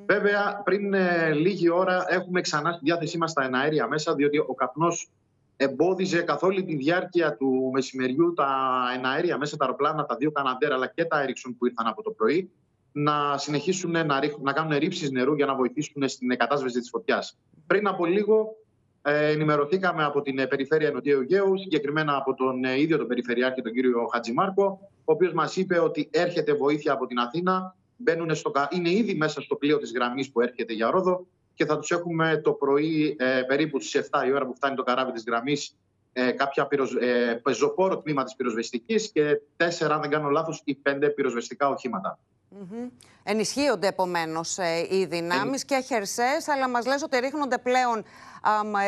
Βέβαια, πριν ε, λίγη ώρα έχουμε ξανά στη διάθεσή μας τα εναέρια μέσα, διότι ο καπνός εμπόδιζε καθ' όλη τη διάρκεια του μεσημεριού τα εναέρια μέσα, τα αεροπλάνα, τα δύο Καναντέρα αλλά και τα Ericsson που ήρθαν από το πρωί να συνεχίσουν να, ρίχνουν, να κάνουν ρήψεις νερού για να βοηθήσουν στην εκατάσβεση της φωτιάς. Πριν από λίγο ε, ενημερωθήκαμε από την ε, Περιφέρεια Νοτιού Αιγαίου, συγκεκριμένα από τον ε, ίδιο τον Περιφερειάρχη, τον κύριο Χατζημάρκο, ο οποίος μας είπε ότι έρχεται βοήθεια από την Αθήνα, μπαίνουν στο, είναι ήδη μέσα στο πλοίο της γραμμής που έρχεται για Ρόδο και θα τους έχουμε το πρωί ε, περίπου στις 7 η ώρα που φτάνει το καράβι της γραμμής ε, κάποια πυροσ... ε, πεζοπόρο τμήμα της πυροσβεστικής και τέσσερα, αν δεν κάνω λάθος, ή πέντε πυροσβεστικά οχήματα. Mm-hmm. Ενισχύονται επομένως ε, οι δυνάμεις και χερσαίες, αλλά μας λες ότι ρίχνονται πλέον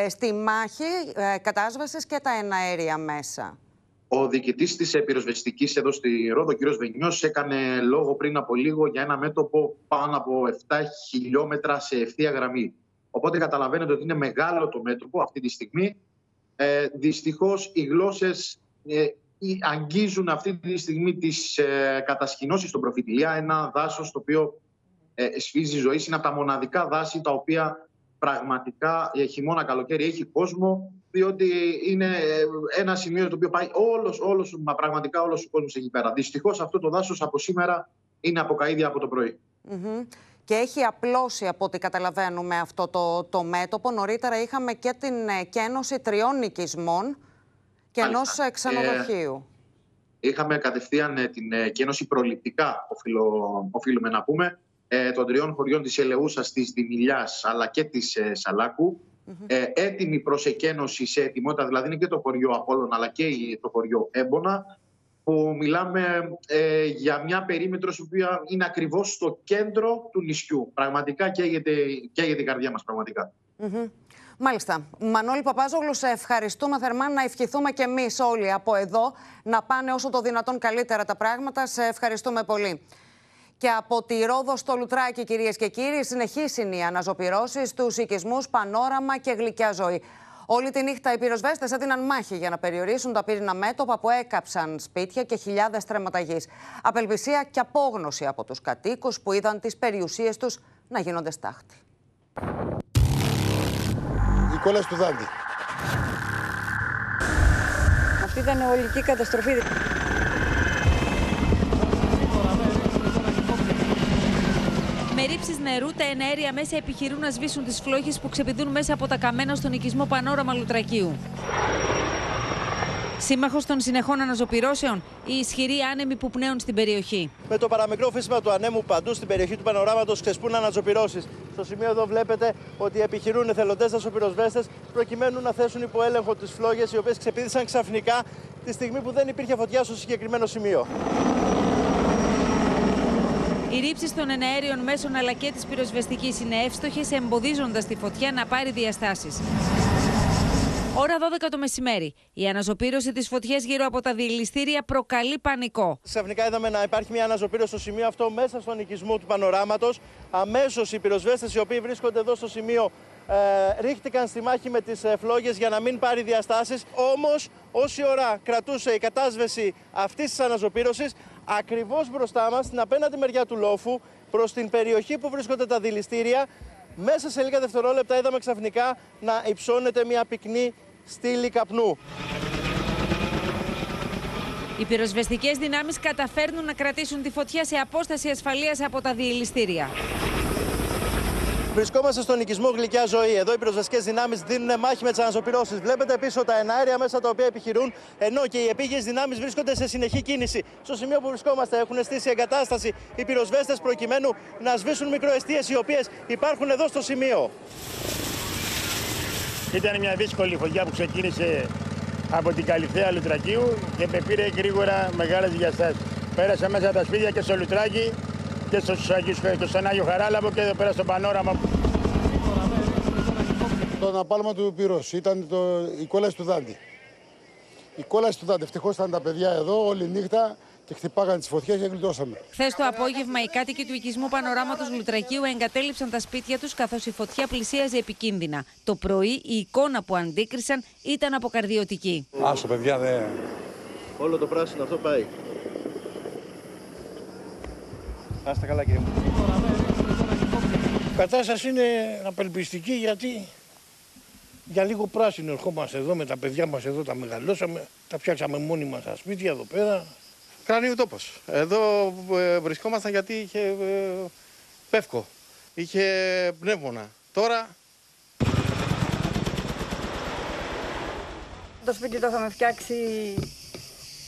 ε, στη μάχη ε, κατάσβεσης και τα εναέρια μέσα. Ο διοικητής της πυροσβεστικής εδώ στη Ρόδο, ο κ. Βενιός, έκανε λόγο πριν από λίγο για ένα μέτωπο πάνω από 7 χιλιόμετρα σε ευθεία γραμμή. Οπότε καταλαβαίνετε ότι είναι μεγάλο το μέτωπο αυτή τη στιγμή. Ε, Δυστυχώς οι γλώσσες ε, αγγίζουν αυτή τη στιγμή τις ε, κατασκηνώσεις στον Προφητηλία, ένα δάσος το οποίο ε, σφίζει ζωή. Είναι από τα μοναδικά δάση τα οποία πραγματικά ε, χειμώνα καλοκαίρι έχει κόσμο, διότι είναι ε, ένα σημείο το οποίο πάει όλος, όλος, μα πραγματικά όλος ο κόσμος εκεί πέρα. Δυστυχώς αυτό το δάσος από σήμερα είναι από καΐδια από το πρωί. Mm-hmm. Και έχει απλώσει από ό,τι καταλαβαίνουμε αυτό το, το μέτωπο. Νωρίτερα είχαμε και την ε, κένωση τριών οικισμών και ενός ξενοδοχείου. Ε, είχαμε κατευθείαν ε, την ε, κένωση προληπτικά, οφείλω, οφείλουμε να πούμε, ε, των τριών χωριών της Ελεούσας, της Δημηλιάς αλλά και της ε, Σαλάκου. Ε, έτοιμη προς εκένωση σε ετοιμότητα, δηλαδή είναι και το χωριό Απόλλων αλλά και το χωριό Έμπονα, που μιλάμε ε, για μια περίμετρος η οποία είναι ακριβώς στο κέντρο του νησιού. Πραγματικά καίγεται, καίγεται η καρδιά μας, πραγματικά. Μάλιστα. Μανώλη Παπάζογλου, σε ευχαριστούμε θερμά να ευχηθούμε και εμείς όλοι από εδώ να πάνε όσο το δυνατόν καλύτερα τα πράγματα. Σε ευχαριστούμε πολύ. Και από τη Ρόδο στο Λουτράκι, κυρίες και κύριοι, συνεχίσουν οι αναζωπηρώσεις στου οικισμούς Πανόραμα και Γλυκιά Ζωή. Όλη τη νύχτα οι πυροσβέστες έδιναν μάχη για να περιορίσουν τα πύρινα μέτωπα που έκαψαν σπίτια και χιλιάδες τρέματα γη. Απελπισία και απόγνωση από τους κατοίκους που είδαν τις περιουσίες τους να γίνονται στάχτη. Η κόλαση του Δάντη. Αυτή ήταν ολική καταστροφή. Με ρήψεις νερού, τα εναέρια μέσα επιχειρούν να σβήσουν τις φλόγες που ξεπηδούν μέσα από τα καμένα στον οικισμό Πανόραμα Λουτρακίου. Σύμμαχος των συνεχών αναζωπηρώσεων, οι ισχυροί άνεμοι που πνέουν στην περιοχή. Με το παραμικρό φύσμα του ανέμου παντού στην περιοχή του πανοράματος ξεσπούν αναζωπηρώσεις. Στο σημείο εδώ βλέπετε ότι επιχειρούν εθελοντέ δασοπυροσβέστε προκειμένου να θέσουν υπό έλεγχο τις φλόγες οι οποίες ξεπήδησαν ξαφνικά τη στιγμή που δεν υπήρχε φωτιά στο συγκεκριμένο σημείο. Οι ρήψει των εναέριων μέσων αλλά και της πυροσβεστικής είναι εύστοχε, εμποδίζοντας τη φωτιά να πάρει διαστάσεις. Ώρα 12 το μεσημέρι. Η αναζωπήρωση της φωτιά γύρω από τα διελιστήρια προκαλεί πανικό. Ξαφνικά είδαμε να υπάρχει μια αναζωπήρωση στο σημείο αυτό μέσα στον οικισμό του πανοράματος. Αμέσως οι πυροσβέστες οι οποίοι βρίσκονται εδώ στο σημείο ε, ρίχτηκαν στη μάχη με τις ε, φλόγες για να μην πάρει διαστάσεις. Όμως, όση ώρα κρατούσε η κατάσβεση αυτής της αναζωπήρωσης, ακριβώς μπροστά μας, στην απέναντι μεριά του λόφου, προς την περιοχή που βρίσκονται τα δηληστήρια, μέσα σε λίγα δευτερόλεπτα είδαμε ξαφνικά να υψώνεται μια πυκνή στήλη καπνού. Οι πυροσβεστικές δυνάμεις καταφέρνουν να κρατήσουν τη φωτιά σε απόσταση ασφαλείας από τα διελιστήρια. Βρισκόμαστε στον οικισμό Γλυκιά Ζωή. Εδώ οι πυροσβεστικές δυνάμεις δίνουν μάχη με τις αναζωπηρώσει. Βλέπετε πίσω τα εναέρια μέσα τα οποία επιχειρούν, ενώ και οι επίγειες δυνάμεις βρίσκονται σε συνεχή κίνηση. Στο σημείο που βρισκόμαστε έχουν στήσει εγκατάσταση οι πυροσβέστες προκειμένου να σβήσουν μικροαιστείες οι οποίες υπάρχουν εδώ στο σημείο. Ήταν μια δύσκολη φωτιά που ξεκίνησε από την Καλυθέα Λουτρακίου και με πήρε γρήγορα μεγάλες διαστάσει. Πέρασα μέσα τα σπίτια και στο Λουτράκι και στο, και στον Άγιο Χαράλαμπο και εδώ πέρα στο Πανόραμα. Το αναπάλμα του πυρός ήταν το, η κόλαση του Δάντη. Η κόλαση του Δάντη. Ευτυχώς ήταν τα παιδιά εδώ όλη νύχτα και χτυπάγαν τις φωτιές και γλιτώσαμε. Χθες το απόγευμα, οι κάτοικοι του οικισμού Πανοράματος Λουτρακίου εγκατέλειψαν τα σπίτια τους καθώς η φωτιά πλησίαζε επικίνδυνα. Το πρωί η εικόνα που αντίκρισαν ήταν αποκαρδιωτική. Άσο, παιδιά, δεν. Όλο το πράσινο αυτό πάει. Να είστε καλά, κύριε μου. Η κατάσταση είναι απελπιστική γιατί για λίγο πράσινο ερχόμαστε εδώ με τα παιδιά μας εδώ, τα μεγαλώσαμε, τα φτιάξαμε μόνοι μας στα σπίτια εδώ πέρα. Κρανίου τόπος. Εδώ ε, βρισκόμασταν γιατί είχε ε, πεύκο, είχε πνεύμονα. Τώρα Το σπίτι το είχαμε φτιάξει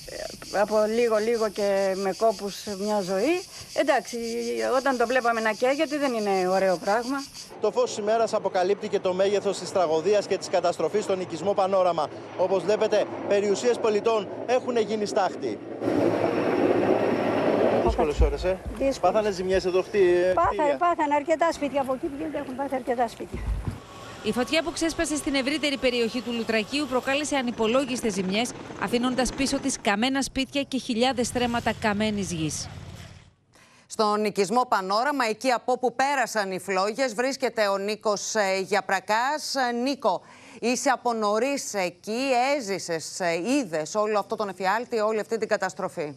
ε, από λίγο λίγο και με κόπους μια ζωή. Εντάξει, όταν το βλέπαμε να καίγεται δεν είναι ωραίο πράγμα. Το φως της ημέρας αποκαλύπτει και το μέγεθος της τραγωδίας και της καταστροφής στον οικισμό Πανόραμα. Όπως βλέπετε, περιουσίες πολιτών έχουν γίνει στάχτη. Δύσκολες ώρες, ε. Δύσκολες. Πάθανε ζημιές εδώ χτί, Πάθανε, πάθανε αρκετά σπίτια από εκεί που έχουν πάθει αρκετά σπίτια. Η φωτιά που ξέσπασε στην ευρύτερη περιοχή του Λουτρακίου προκάλεσε ανυπολόγιστες ζημιές, αφήνοντας πίσω της καμένα σπίτια και χιλιάδες στρέμματα καμένης γης. Στον οικισμό Πανόραμα, εκεί από όπου πέρασαν οι φλόγες, βρίσκεται ο Νίκος ε, Γιαπρακάς. Ε, Νίκο, είσαι από νωρίς εκεί, έζησες, ε, είδες όλο αυτό τον εφιάλτη, όλη αυτή την καταστροφή;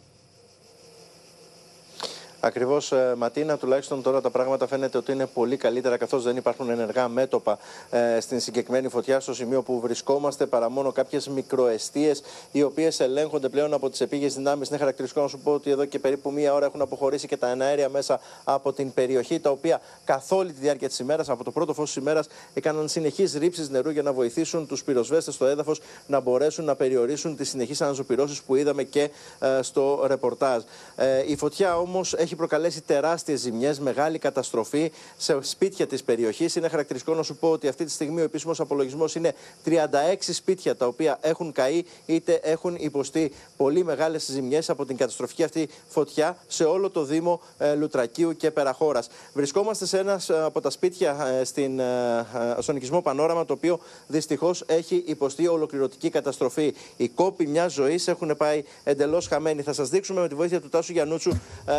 Ακριβώς, Ματίνα, τουλάχιστον τώρα τα πράγματα φαίνεται ότι είναι πολύ καλύτερα καθώς δεν υπάρχουν ενεργά μέτωπα ε, στην συγκεκριμένη φωτιά στο σημείο που βρισκόμαστε παρά μόνο κάποιες μικροαιστείες οι οποίες ελέγχονται πλέον από τις επίγειες δυνάμεις. Είναι χαρακτηριστικό να σου πω ότι εδώ και περίπου μία ώρα έχουν αποχωρήσει και τα εναέρια μέσα από την περιοχή, τα οποία καθ' όλη τη διάρκεια της ημέρας, από το πρώτο φως της ημέρας, έκαναν συνεχείς ρήψεις νερού για να βοηθήσουν τους πυροσβέστες στο έδαφος να μπορέσουν να περιορίσουν τις συνεχείς αναζωπηρώσεις που είδαμε και ε, στο ρεπορτάζ. Ε, η φωτιά όμως έχει έχει προκαλέσει τεράστιες ζημιές, μεγάλη καταστροφή σε σπίτια της περιοχής. Είναι χαρακτηριστικό να σου πω ότι αυτή τη στιγμή ο επίσημος απολογισμός είναι 36 σπίτια τα οποία έχουν καεί είτε έχουν υποστεί πολύ μεγάλες ζημιές από την καταστροφική αυτή φωτιά σε όλο το Δήμο ε, Λουτρακίου και Περαχώρας. Βρισκόμαστε σε ένας ε, από τα σπίτια ε, στην, στον οικισμό Πανόραμα, το οποίο δυστυχώς έχει υποστεί ολοκληρωτική καταστροφή. Οι κόποι μιας ζωής έχουν πάει εντελώς χαμένοι. Θα σας δείξουμε με τη βοήθεια του Τάσου Γιανούτσου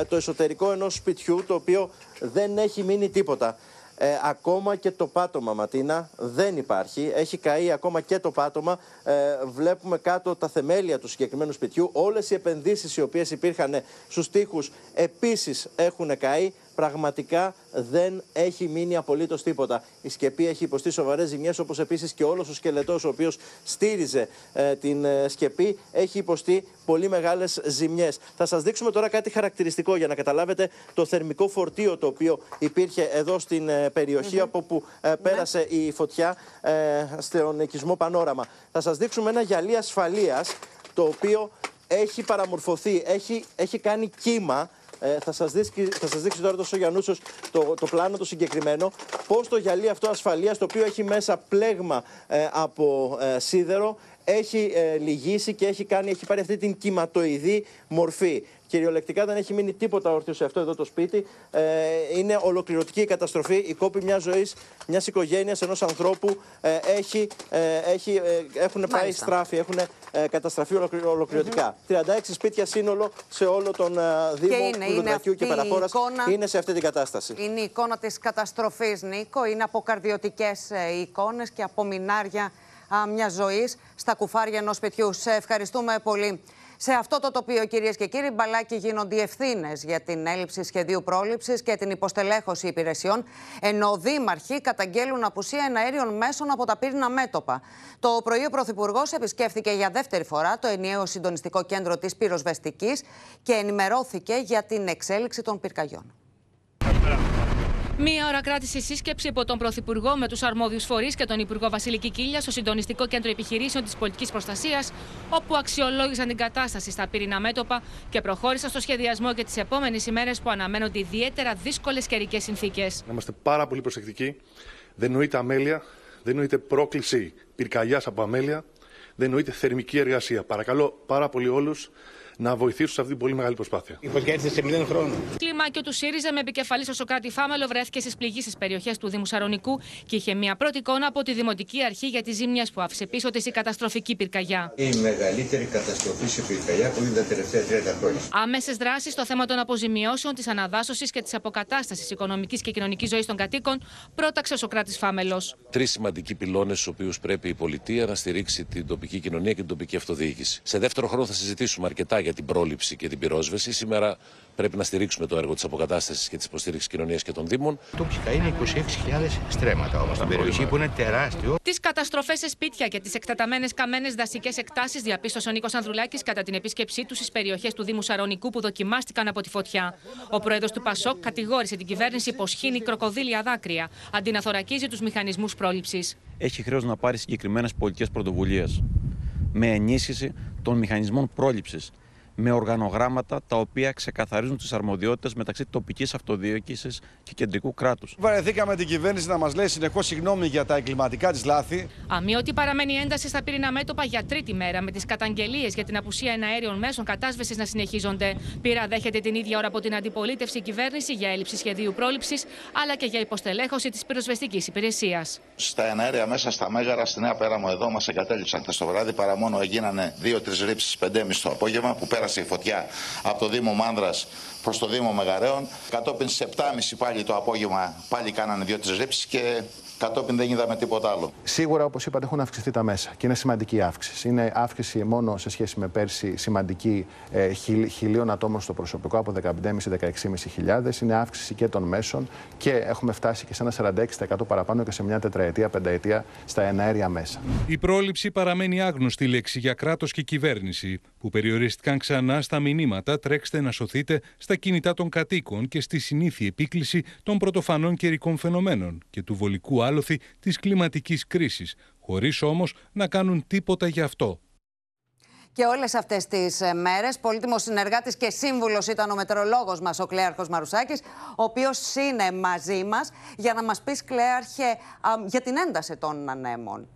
το εσωτερικό ενός σπιτιού, το οποίο δεν έχει μείνει τίποτα. Ε, ακόμα και το πάτωμα, Ματίνα, δεν υπάρχει. Έχει καεί ακόμα και το πάτωμα. Ε, βλέπουμε κάτω τα θεμέλια του συγκεκριμένου σπιτιού. Όλες οι επενδύσεις οι οποίες υπήρχαν στους τοίχους επίσης έχουν καεί πραγματικά δεν έχει μείνει απολύτως τίποτα. Η σκεπή έχει υποστεί σοβαρές ζημιές, όπως επίσης και όλος ο σκελετός ο οποίος στήριζε ε, την ε, σκεπή έχει υποστεί πολύ μεγάλες ζημιές. Θα σας δείξουμε τώρα κάτι χαρακτηριστικό για να καταλάβετε το θερμικό φορτίο το οποίο υπήρχε εδώ στην ε, περιοχή από όπου ναι. πέρασε η φωτιά στον οικισμό Πανόραμα. Θα σας δείξουμε ένα γυαλί ασφαλείας το οποίο έχει παραμορφωθεί, έχει, έχει κάνει κύμα ε, θα σας δείξει, θα σας δείξει τώρα το Σογιανούσο το, το πλάνο το συγκεκριμένο. Πώς το γυαλί αυτό ασφαλείας, το οποίο έχει μέσα πλέγμα ε, από ε, σίδερο, έχει ε, λυγίσει και έχει, κάνει, έχει πάρει αυτή την κυματοειδή μορφή. Κυριολεκτικά δεν έχει μείνει τίποτα όρθιο σε αυτό εδώ το σπίτι. Ε, είναι ολοκληρωτική η καταστροφή. Η κόπη μιας ζωής, μιας οικογένειας, ενός ανθρώπου ε, έχει, ε, έχει, ε, έχουν πάει στράφη, έχουν ε, καταστραφεί ολοκληρωτικά. 36 σπίτια σύνολο σε όλο τον ε, Δήμο του Λουτρακιού και Περαχώρα είναι σε αυτή την κατάσταση. Είναι η εικόνα της καταστροφής, Νίκο. Είναι αποκαρδιωτικές ε, εικόνες και απομεινάρια μιας ζωής στα κουφάρια ενός σπιτιού. Σε ευχαριστούμε πολύ. Σε αυτό το τοπίο, κυρίες και κύριοι, μπαλάκι γίνονται οι ευθύνες για την έλλειψη σχεδίου πρόληψης και την υποστελέχωση υπηρεσιών, ενώ δήμαρχοι καταγγέλουν απουσία εναέριων μέσων από τα πύρνα μέτωπα. Το πρωί ο Πρωθυπουργός επισκέφθηκε για δεύτερη φορά το ενιαίο συντονιστικό κέντρο της πυροσβεστικής και ενημερώθηκε για την εξέλιξη των πυρκαγιών. Μία ώρα κράτησε η σύσκεψη από τον Πρωθυπουργό με τους αρμόδιους φορείς και τον Υπουργό Βασίλη Κικίλια στο Συντονιστικό Κέντρο Επιχειρήσεων της Πολιτικής Προστασίας, όπου αξιολόγησαν την κατάσταση στα πύρινα μέτωπα και προχώρησαν στο σχεδιασμό για τις επόμενες ημέρες που αναμένονται ιδιαίτερα δύσκολες καιρικές συνθήκες. Να είμαστε πάρα πολύ προσεκτικοί. Δεν νοείται αμέλεια, δεν νοείται πρόκληση πυρκαγιάς από αμέλεια, δεν νοείται θερμική εργασία. Παρακαλώ πάρα πολύ όλους να βοηθήσουν σε αυτή την πολύ μεγάλη προσπάθεια. Η φωτιά σε μηδέν χρόνο. Κλιμάκιο του ΣΥΡΙΖΑ με επικεφαλής στο Σοκράτη Φάμελο βρέθηκε στις πληγήσεις περιοχές του Δήμου Σαρονικού και είχε μια πρώτη εικόνα από τη Δημοτική Αρχή για τις ζήμιε που άφησε πίσω της η καταστροφική πυρκαγιά. Η μεγαλύτερη καταστροφή σε πυρκαγιά που είδε τα τελευταία 30 χρόνια. Άμεσες δράσεις στο θέμα των αποζημιώσεων, της αναδάσωσης και της αποκατάστασης οικονομικής και κοινωνικής ζωής των κατοίκων πρόταξε ο Σοκράτης Φάμελος. Τρεις σημαντικοί πυλώνες, στους οποίους πρέπει η πολιτεία να στηρίξει την τοπική κοινωνία και την τοπική αυτοδιοίκηση. Σε δεύτερο χρόνο θα συζητήσουμε αρκετά για την πρόληψη και την πυρόσβεση. Σήμερα πρέπει να στηρίξουμε το έργο της αποκατάστασης και της υποστήριξης κοινωνίας και των Δήμων. Τόξικα είναι 26.000 στρέμματα όμως στην περιοχή που είναι τεράστιο. Τις καταστροφές σε σπίτια και τις εκτεταμένες καμένες δασικές εκτάσεις διαπίστωσε ο Νίκος Ανδρουλάκης κατά την επίσκεψή του στις περιοχές του Δήμου Σαρονικού που δοκιμάστηκαν από τη φωτιά. Ο πρόεδρος του Πασόκ κατηγόρησε την κυβέρνηση πως χύνει κροκοδίλια δάκρυα αντί να θωρακίζει τους μηχανισμούς πρόληψης. Έχει χρέος να πάρει συγκεκριμένες πολιτικές πρωτοβουλίες με ενίσχυση των μηχανισμών πρόληψης με οργανογράμματα τα οποία ξεκαθαρίζουν τις αρμοδιότητες μεταξύ τοπικής αυτοδιοίκησης και κεντρικού κράτους. Βαρεθήκαμε την κυβέρνηση να μας λέει συνεχώς συγγνώμη για τα εγκληματικά της λάθη. Αμύωτη παραμένει ένταση στα πύρινα μέτωπα για τρίτη μέρα, με τις καταγγελίες για την απουσία εναέριων μέσων κατάσβεσης να συνεχίζονται. Πύρα δέχεται την ίδια ώρα από την αντιπολίτευση η κυβέρνηση για έλλειψη σχεδίου πρόληψης, αλλά και για υποστελέχωση της πυροσβεστικής υπηρεσίας. Στα εναέρια μέσα στα Μέγαρα, στη Νέα Πέραμο εδώ, μας εγκατέλειψαν χθε το βράδυ. Παρά μόνο έγιναν δύο-τρεις ρήψεις 5.30 το απόγευμα που πέρασε η φωτιά από το Δήμο Μάνδρας προς το Δήμο Μεγαρέων. Κατόπιν στις 7.30 πάλι το απόγευμα πάλι κάνανε δύο-τρεις ρήψεις και Κατόπιν δεν είδαμε τίποτα άλλο. Σίγουρα, όπως είπατε, έχουν αυξηθεί τα μέσα και είναι σημαντική αύξηση. Είναι αύξηση μόνο σε σχέση με πέρσι σημαντική ε, χιλίων ατόμων στο προσωπικό από 15.500-16.500. Είναι αύξηση και των μέσων και έχουμε φτάσει και σε ένα 46% παραπάνω και σε μια τετραετία, πενταετία στα εναέρια μέσα. Η πρόληψη παραμένει άγνωστη λέξη για κράτος και κυβέρνηση, που περιορίστηκαν ξανά στα μηνύματα τρέξτε να σωθείτε στα κινητά των κατοίκων και στη συνήθεια επίκληση των πρωτοφανών καιρικών φαινομένων και του βολικού άλοθη της κλιματικής κρίσης, χωρίς όμως να κάνουν τίποτα γι' αυτό. Και όλες αυτές τις ε, μέρες, πολύτιμος συνεργάτης και σύμβουλος ήταν ο μετεωρολόγο μας, ο Κλέαρχος Μαρουσάκης, ο οποίος είναι μαζί μας για να μας πει, Κλέαρχε, για την ένταση των ανέμων.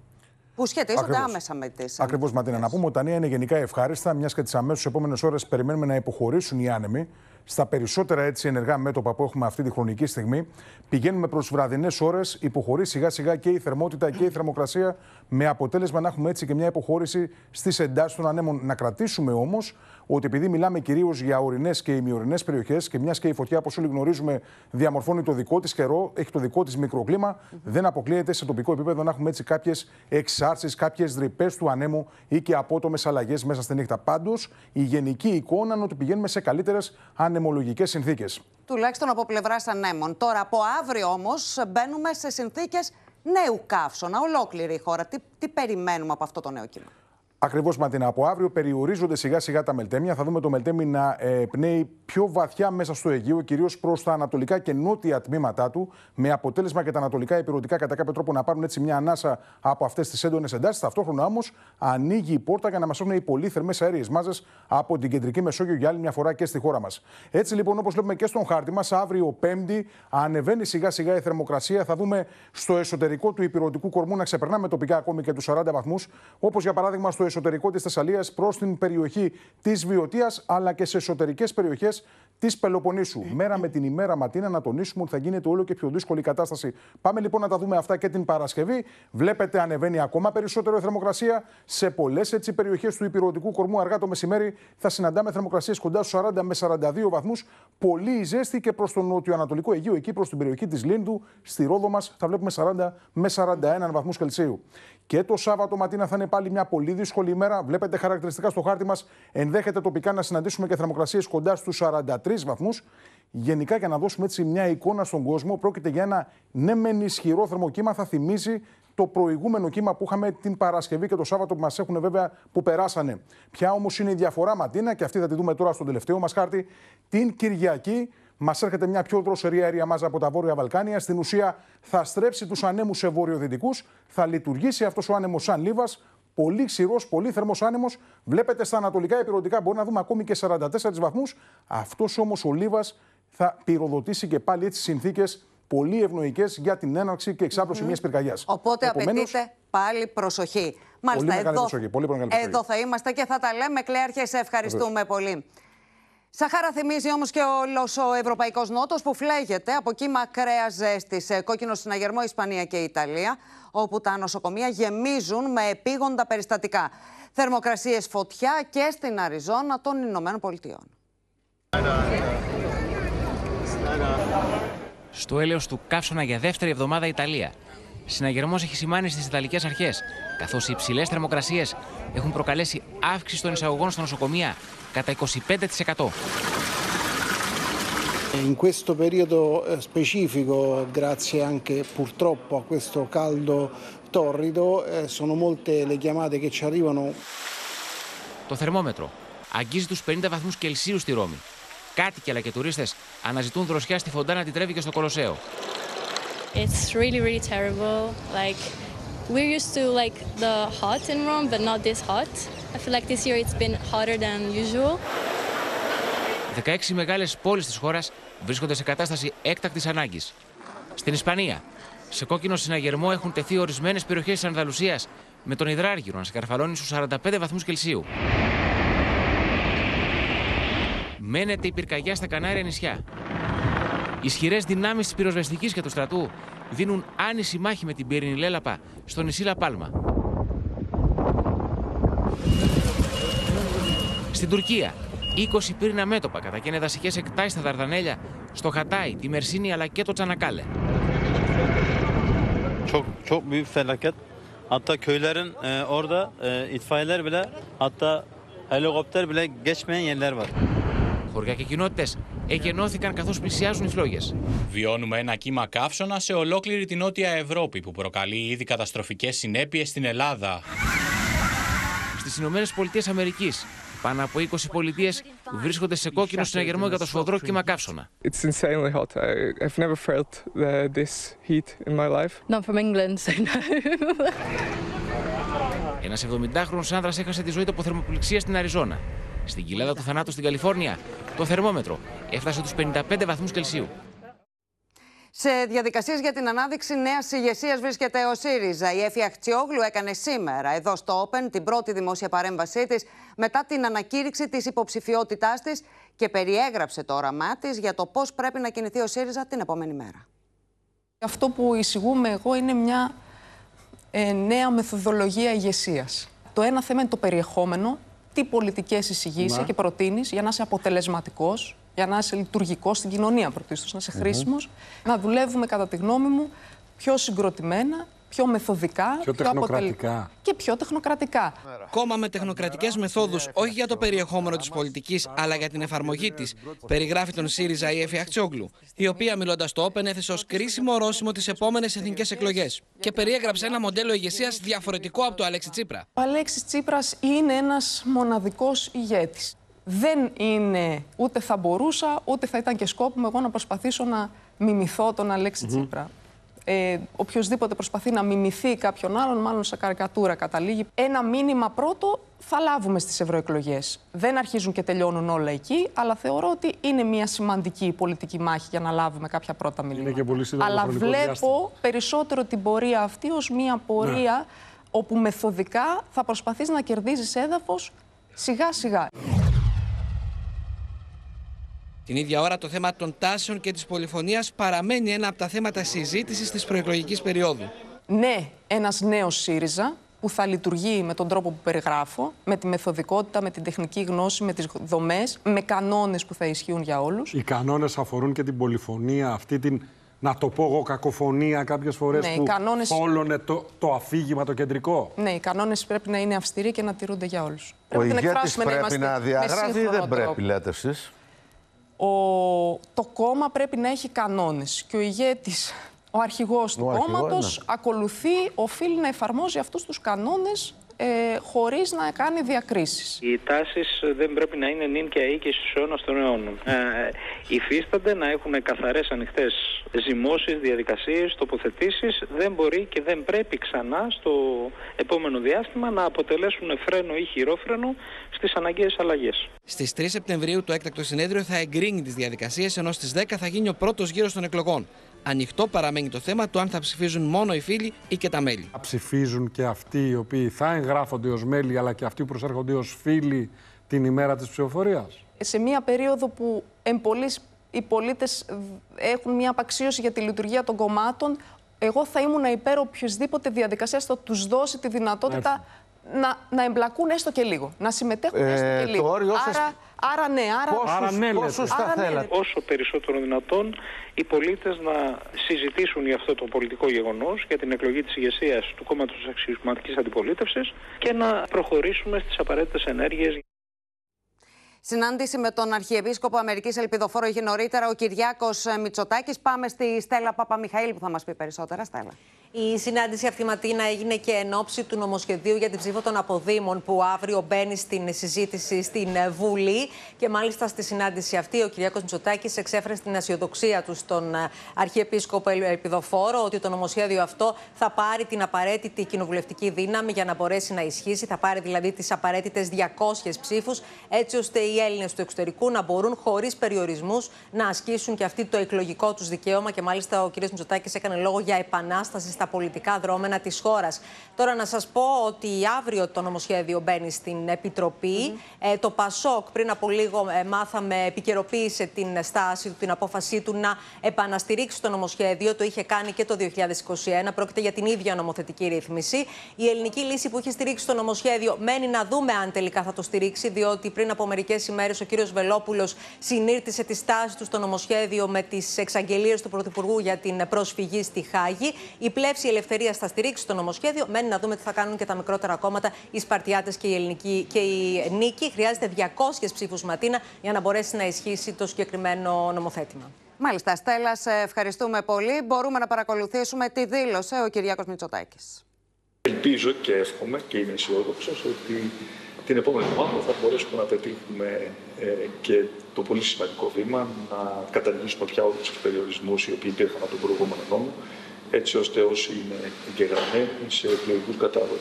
Που σχετίζονται Ακριβώς. άμεσα με τις. Ακριβώς, Ματίνα. Να πούμε ότι τα νέα είναι γενικά ευχάριστα, μιας και τις αμέσως επόμενες ώρες περιμένουμε να υποχωρήσουν οι άνεμοι στα περισσότερα έτσι ενεργά μέτωπα που έχουμε αυτή τη χρονική στιγμή. Πηγαίνουμε προς βραδινές ώρες, υποχωρεί σιγά σιγά και η θερμότητα και η θερμοκρασία, με αποτέλεσμα να έχουμε έτσι και μια υποχώρηση στις εντάσεις των ανέμων. Να κρατήσουμε όμως ότι επειδή μιλάμε κυρίως για ορεινές και ημιορεινές περιοχές και μιας και η φωτιά, όπως όλοι γνωρίζουμε, διαμορφώνει το δικό της καιρό, έχει το δικό της μικροκλίμα, δεν αποκλείεται σε τοπικό επίπεδο να έχουμε έτσι κάποιες εξάρσεις, κάποιες ρηπές του ανέμου ή και απότομες αλλαγές μέσα στη νύχτα. Πάντως, η γενική εικόνα είναι ότι πηγαίνουμε σε καλύτερες ανεμολογικές συνθήκες. Τουλάχιστον από πλευράς ανέμων. Τώρα, από αύριο όμως, μπαίνουμε σε συνθήκες νέου καύσωνα, ολόκληρη η χώρα. Τι, τι περιμένουμε από αυτό το νέο κύμα; Ακριβώς, Ματίνα. Από αύριο περιορίζονται σιγά σιγά τα μελτέμια. Θα δούμε το μελτέμι να ε, πνέει πιο βαθιά μέσα στο Αιγαίο, κυρίως προς τα ανατολικά και νότια τμήματά του, με αποτέλεσμα και τα ανατολικά υπηρετικά κατά κάποιο τρόπο να πάρουν έτσι μια ανάσα από αυτές τις έντονες εντάσεις. Ταυτόχρονα όμως ανοίγει η πόρτα για να μας έρθουν οι πολύ θερμές αέριες μάζες από την κεντρική Μεσόγειο για άλλη μια φορά και στη χώρα μας. Έτσι λοιπόν, όπως βλέπουμε και στον χάρτη μας, αύριο Πέμπτη ανεβαίνει σιγά σιγά η θερμοκρασία. Θα δούμε στο εσωτερικό του υπηρετικού κορμού να ξεπερνάμε τοπικά ακόμη και τους 40 βαθμούς, όπως για παράδειγμα στο εσωτερικό της Θεσσαλίας προς την περιοχή της Βιωτία, αλλά και σε εσωτερικές περιοχές της Πελοποννήσου. Μέρα με την ημέρα Ματίνα να τονίσουμε ότι θα γίνεται όλο και πιο δύσκολη η κατάσταση. Πάμε λοιπόν να τα δούμε αυτά και την Παρασκευή. Βλέπετε ανεβαίνει ακόμα περισσότερο η θερμοκρασία. Σε πολλές περιοχές του υπηρετικού κορμού αργά το μεσημέρι θα συναντάμε θερμοκρασίες κοντά στους 40 με 42 βαθμούς. Πολύ ζέστη και προς το νότιο-ανατολικό Αιγαίο, εκεί προς την περιοχή της Λίνδου, στη Ρόδο μας θα βλέπουμε 40 με 41 βαθμούς Κελσίου. Και το Σάββατο Ματίνα θα είναι πάλι μια πολύ δύσκολη ημέρα. Βλέπετε χαρακτηριστικά στο χάρτη μας. Ενδέχεται τοπικά να συναντήσουμε και θερμοκρασίες κοντά στους 43 βαθμούς. Γενικά, για να δώσουμε έτσι μια εικόνα στον κόσμο, πρόκειται για ένα ναι, μεν ισχυρό θερμοκύμα. Θα θυμίζει το προηγούμενο κύμα που είχαμε την Παρασκευή και το Σάββατο που μας έχουν βέβαια που περάσανε. Ποια όμως είναι η διαφορά, Ματίνα, και αυτή θα τη δούμε τώρα στον τελευταίο μας χάρτη. Την Κυριακή Μας έρχεται μια πιο δροσερή αέρια μάζα από τα βόρεια Βαλκάνια. Στην ουσία θα στρέψει τους ανέμους σε βορειοδυτικού. Θα λειτουργήσει αυτός ο άνεμος σαν λίβας. Πολύ ξηρός, πολύ θερμός άνεμος. Βλέπετε στα ανατολικά επιρροτικά μπορεί να δούμε ακόμη και 44 βαθμούς. Αυτός όμως ο λίβας θα πυροδοτήσει και πάλι έτσι συνθήκες πολύ ευνοϊκές για την έναρξη και εξάπλωση mm. μιας πυρκαγιά. Οπότε Επομένως, απαιτείται πάλι προσοχή. Μάλιστα, πολύ εδώ, προσοχή, πολύ εδώ θα είμαστε και θα τα λέμε. Κλέαρχε, σε ευχαριστούμε πολύ. Σαχάρα θυμίζει όμως και όλος ο Ευρωπαϊκός Νότος που φλέγεται από κύμα ακραία ζέστης σε κόκκινο συναγερμό Ισπανία και Ιταλία, όπου τα νοσοκομεία γεμίζουν με επίγοντα περιστατικά. Θερμοκρασίες φωτιά και στην Αριζόνα των Ηνωμένων Πολιτειών. Στο έλεος του καύσωνα για δεύτερη εβδομάδα Ιταλία. Συναγερμός έχει σημάνει στις Ιταλικές αρχές, καθώς οι υψηλές θερμοκρασίες έχουν προκαλέσει αύξηση των εισαγωγών στα νοσοκομεία κατά 25%. In questo periodo eh, specifico, grazie anche purtroppo a questo caldo torrido, eh, sono molte le chiamate che ci arrivano. Το θερμόμετρο αγγίζει τους 50 βαθμούς Κελσίου στη Ρώμη. Κάτοικοι αλλά και τουρίστες αναζητούν δροσιά στη Φοντάνα τη Τρέβη και στο Κολοσσέο. It's really, really terrible. Like, we're used to like the hot in Rome, but not this hot. I feel like this year it's been hotter than usual. 16 μεγάλες πόλεις της χώρας βρίσκονται σε κατάσταση έκτακτης ανάγκης. Στην Ισπανία, σε κόκκινο συναγερμό έχουν τεθεί ορισμένες περιοχές της Ανδαλουσίας με τον υδράργυρο να σκαρφαλώνει στους 45 βαθμούς Κελσίου. Μένεται η πυρκαγιά στα Κανάρια νησιά. Ισχυρές δυνάμεις της πυροσβεστικής και του στρατού δίνουν άνηση μάχη με την πυρηνηλέλαπα στο νησί Λαπάλμα. Στην Τουρκία, 20 πύρινα μέτωπα κατακαίνε δασικέ εκτάσει στα Δαρδανέλια, στο Χατάι, τη Μερσίνη αλλά και το Τσανακάλε. Çok çok büyük felaket. Hatta köylerin e, orada e, itfaiyeler bile hatta helikopter bile geçmeyen yerler var. Χωριά και κοινότητες εκενώθηκαν καθώς πλησιάζουν οι φλόγες. Βιώνουμε ένα κύμα καύσωνα σε ολόκληρη την Νότια Ευρώπη που προκαλεί ήδη καταστροφικές συνέπειες στην Ελλάδα. Στις Ηνωμένες Πολιτείες Αμερικής, πάνω από 20 πολιτείες βρίσκονται σε κόκκινο συναγερμό για το σφοδρό κύμα καύσωνα. It's insanely hot. I've never felt this heat in my life. Not from England, so no. Ένας 70χρονο άνδρας έχασε τη ζωή του από θερμοπληξία στην Αριζόνα. Στην κοιλάδα του θανάτου στην Καλιφόρνια, το θερμόμετρο έφτασε του 55 βαθμούς Κελσίου. Σε διαδικασίες για την ανάδειξη νέας ηγεσίας βρίσκεται ο ΣΥΡΙΖΑ. Η Έφη Αχτσιόγλου έκανε σήμερα εδώ στο Open την πρώτη δημόσια παρέμβασή της μετά την ανακήρυξη της υποψηφιότητάς της και περιέγραψε το όραμά της για το πώς πρέπει να κινηθεί ο ΣΥΡΙΖΑ την επόμενη μέρα. Αυτό που εισηγούμε εγώ είναι μια ε, νέα μεθοδολογία ηγεσίας. Το ένα θέμα είναι το περιεχόμενο, τι πολιτικές εισηγήσεις και προτείνεις για να είσαι αποτελεσματικός, για να είσαι λειτουργικός στην κοινωνία πρωτίστως, να είσαι mm χρήσιμος. Να δουλεύουμε, κατά τη γνώμη μου, πιο συγκροτημένα, πιο μεθοδικά, πιο, τεχνοκρατικά. και πιο τεχνοκρατικά. Κόμμα με τεχνοκρατικές μεθόδους, όχι για το περιεχόμενο της πολιτικής, αλλά για την εφαρμογή της, περιγράφει τον ΣΥΡΙΖΑ η Εφη Αχτσόγλου, η οποία μιλώντας στο Όπεν έθεσε ως κρίσιμο ορόσημο τις επόμενες εθνικές εκλογές και περιέγραψε ένα μοντέλο ηγεσίας διαφορετικό από το Αλέξη Τσίπρα. Ο Αλέξης Τσίπρας είναι ένας μοναδικός ηγέτης. Δεν είναι ούτε θα μπορούσα, ούτε θα ήταν και σκόπιμο εγώ να προσπαθήσω να μιμηθώ τον Αλέξη Τσίπρα ε, οποιοδήποτε προσπαθεί να μιμηθεί κάποιον άλλον, μάλλον σε καρικατούρα καταλήγει. Ένα μήνυμα πρώτο θα λάβουμε στις ευρωεκλογές. Δεν αρχίζουν και τελειώνουν όλα εκεί, αλλά θεωρώ ότι είναι μια σημαντική πολιτική μάχη για να λάβουμε κάποια πρώτα μηνύματα. Είναι και πολύ αλλά βλέπω διάστημα. περισσότερο την πορεία αυτή ως μια πορεία ναι. όπου μεθοδικά θα προσπαθείς να κερδίζεις έδαφος σιγά σιγά. Την ίδια ώρα το θέμα των τάσεων και της πολυφωνίας παραμένει ένα από τα θέματα συζήτησης της προεκλογικής περίοδου. Ναι, ένας νέος ΣΥΡΙΖΑ που θα λειτουργεί με τον τρόπο που περιγράφω, με τη μεθοδικότητα, με την τεχνική γνώση, με τις δομές, με κανόνες που θα ισχύουν για όλους. Οι κανόνες αφορούν και την πολυφωνία, αυτή την, να το πω εγώ, κακοφωνία κάποιες φορές ναι, που κανόνες... όλωνε το, το αφήγημα το κεντρικό. Ναι, οι κανόνες πρέπει να είναι αυστηροί και να τηρούνται για όλους. Ο ηγέτης πρέπει να, να διαγράφει ή δεν πρέπει, λέτε εσείς; Ο, το κόμμα πρέπει να έχει κανόνες και ο ηγέτης, ο αρχηγός του κόμματος, ναι. ακολουθεί, οφείλει να εφαρμόζει αυτούς τους κανόνες ε, χωρίς να κάνει διακρίσεις. Οι τάσεις δεν πρέπει να είναι νυν και αή και στους αιώνας των αιώνων. Ε, υφίστανται να έχουν καθαρές ανοιχτές ζυμώσεις, διαδικασίες, τοποθετήσεις. Δεν μπορεί και δεν πρέπει ξανά στο επόμενο διάστημα να αποτελέσουν φρένο ή χειρόφρενο στις αναγκαίες αλλαγές. Στις 3 Σεπτεμβρίου το έκτακτο συνέδριο θα εγκρίνει τις διαδικασίες ενώ στις 10 θα γίνει ο πρώτος γύρος των εκλογών. Ανοιχτό παραμένει το θέμα του αν θα ψηφίζουν μόνο οι φίλοι ή και τα μέλη. Θα ψηφίζουν και αυτοί οι οποίοι θα εγγράφονται ως μέλη αλλά και αυτοί που προσέρχονται ως φίλοι την ημέρα της ψηφοφορίας. Σε μια περίοδο που εμπολείς οι πολίτες έχουν μια απαξίωση για τη λειτουργία των κομμάτων, εγώ θα ήμουν υπέρ οποιοδήποτε διαδικασίας θα τους δώσει τη δυνατότητα να, να εμπλακούν έστω και λίγο, να συμμετέχουν ε, έστω και λίγο. άρα, άρα ναι, άρα, πόσους, άρα ναι, πόσους άρα θα ναι, Όσο περισσότερο δυνατόν οι πολίτες να συζητήσουν για αυτό το πολιτικό γεγονός, για την εκλογή της ηγεσίας του κόμματος της αξιωματικής αντιπολίτευσης και να προχωρήσουμε στις απαραίτητες ενέργειες. Συνάντηση με τον Αρχιεπίσκοπο Αμερικής Ελπιδοφόρο είχε νωρίτερα ο Κυριάκος Μητσοτάκης. Πάμε στη Στέλλα Παπαμιχαήλ που θα μας πει περισσότερα. Στέλλα. Η συνάντηση αυτή, Ματίνα, έγινε και εν ώψη του νομοσχεδίου για την ψήφο των αποδήμων που αύριο μπαίνει στην συζήτηση στην Βουλή. Και μάλιστα στη συνάντηση αυτή ο κ. Μητσοτάκης εξέφρασε την αισιοδοξία του στον Αρχιεπίσκοπο Ελπιδοφόρο ότι το νομοσχέδιο αυτό θα πάρει την απαραίτητη κοινοβουλευτική δύναμη για να μπορέσει να ισχύσει. Θα πάρει δηλαδή τις απαραίτητες 200 ψήφους, έτσι ώστε οι Έλληνες του εξωτερικού να μπορούν χωρίς περιορισμούς να ασκήσουν και αυτοί το εκλογικό τους δικαίωμα. Και μάλιστα ο κ. Μητσοτάκης έκανε λόγο για επανάσταση στα πολιτικά δρόμενα της χώρας. Τώρα να σας πω ότι αύριο το νομοσχέδιο μπαίνει στην Επιτροπή. Ε, το ΠΑΣΟΚ πριν από λίγο ε, μάθαμε, επικαιροποίησε την στάση του, την απόφασή του να επαναστηρίξει το νομοσχέδιο. Το είχε κάνει και το 2021. Πρόκειται για την ίδια νομοθετική ρύθμιση. Η ελληνική λύση που είχε στηρίξει το νομοσχέδιο μένει να δούμε αν τελικά θα το στηρίξει, διότι πριν από μερικές ημέρες ο κύριος Βελόπουλος συνήρτησε τη στάση του στο νομοσχέδιο με τις εξαγγελίες του Πρωθυπουργού για την προσφυγή στη Χάγη. Η η Ελευθερία θα στηρίξει το νομοσχέδιο. Μένει να δούμε τι θα κάνουν και τα μικρότερα κόμματα, οι Σπαρτιάτες και η Ελληνική και η Νίκη. Χρειάζεται 200 ψήφους Ματίνα για να μπορέσει να ισχύσει το συγκεκριμένο νομοθέτημα. Μάλιστα, Στέλλα, σε ευχαριστούμε πολύ. Μπορούμε να παρακολουθήσουμε τι δήλωσε ο Κυριάκος Μητσοτάκης. Ελπίζω και εύχομαι και είμαι αισιόδοξος ότι την επόμενη εβδομάδα θα μπορέσουμε να πετύχουμε ε, και το πολύ σημαντικό βήμα να καταργήσουμε πια όλους τους περιορισμούς οι οποίοι υπήρχαν από τον προηγούμενο νόμο έτσι ώστε όσοι είναι εγγεγραμμένοι σε εκλογικούς κατάλογου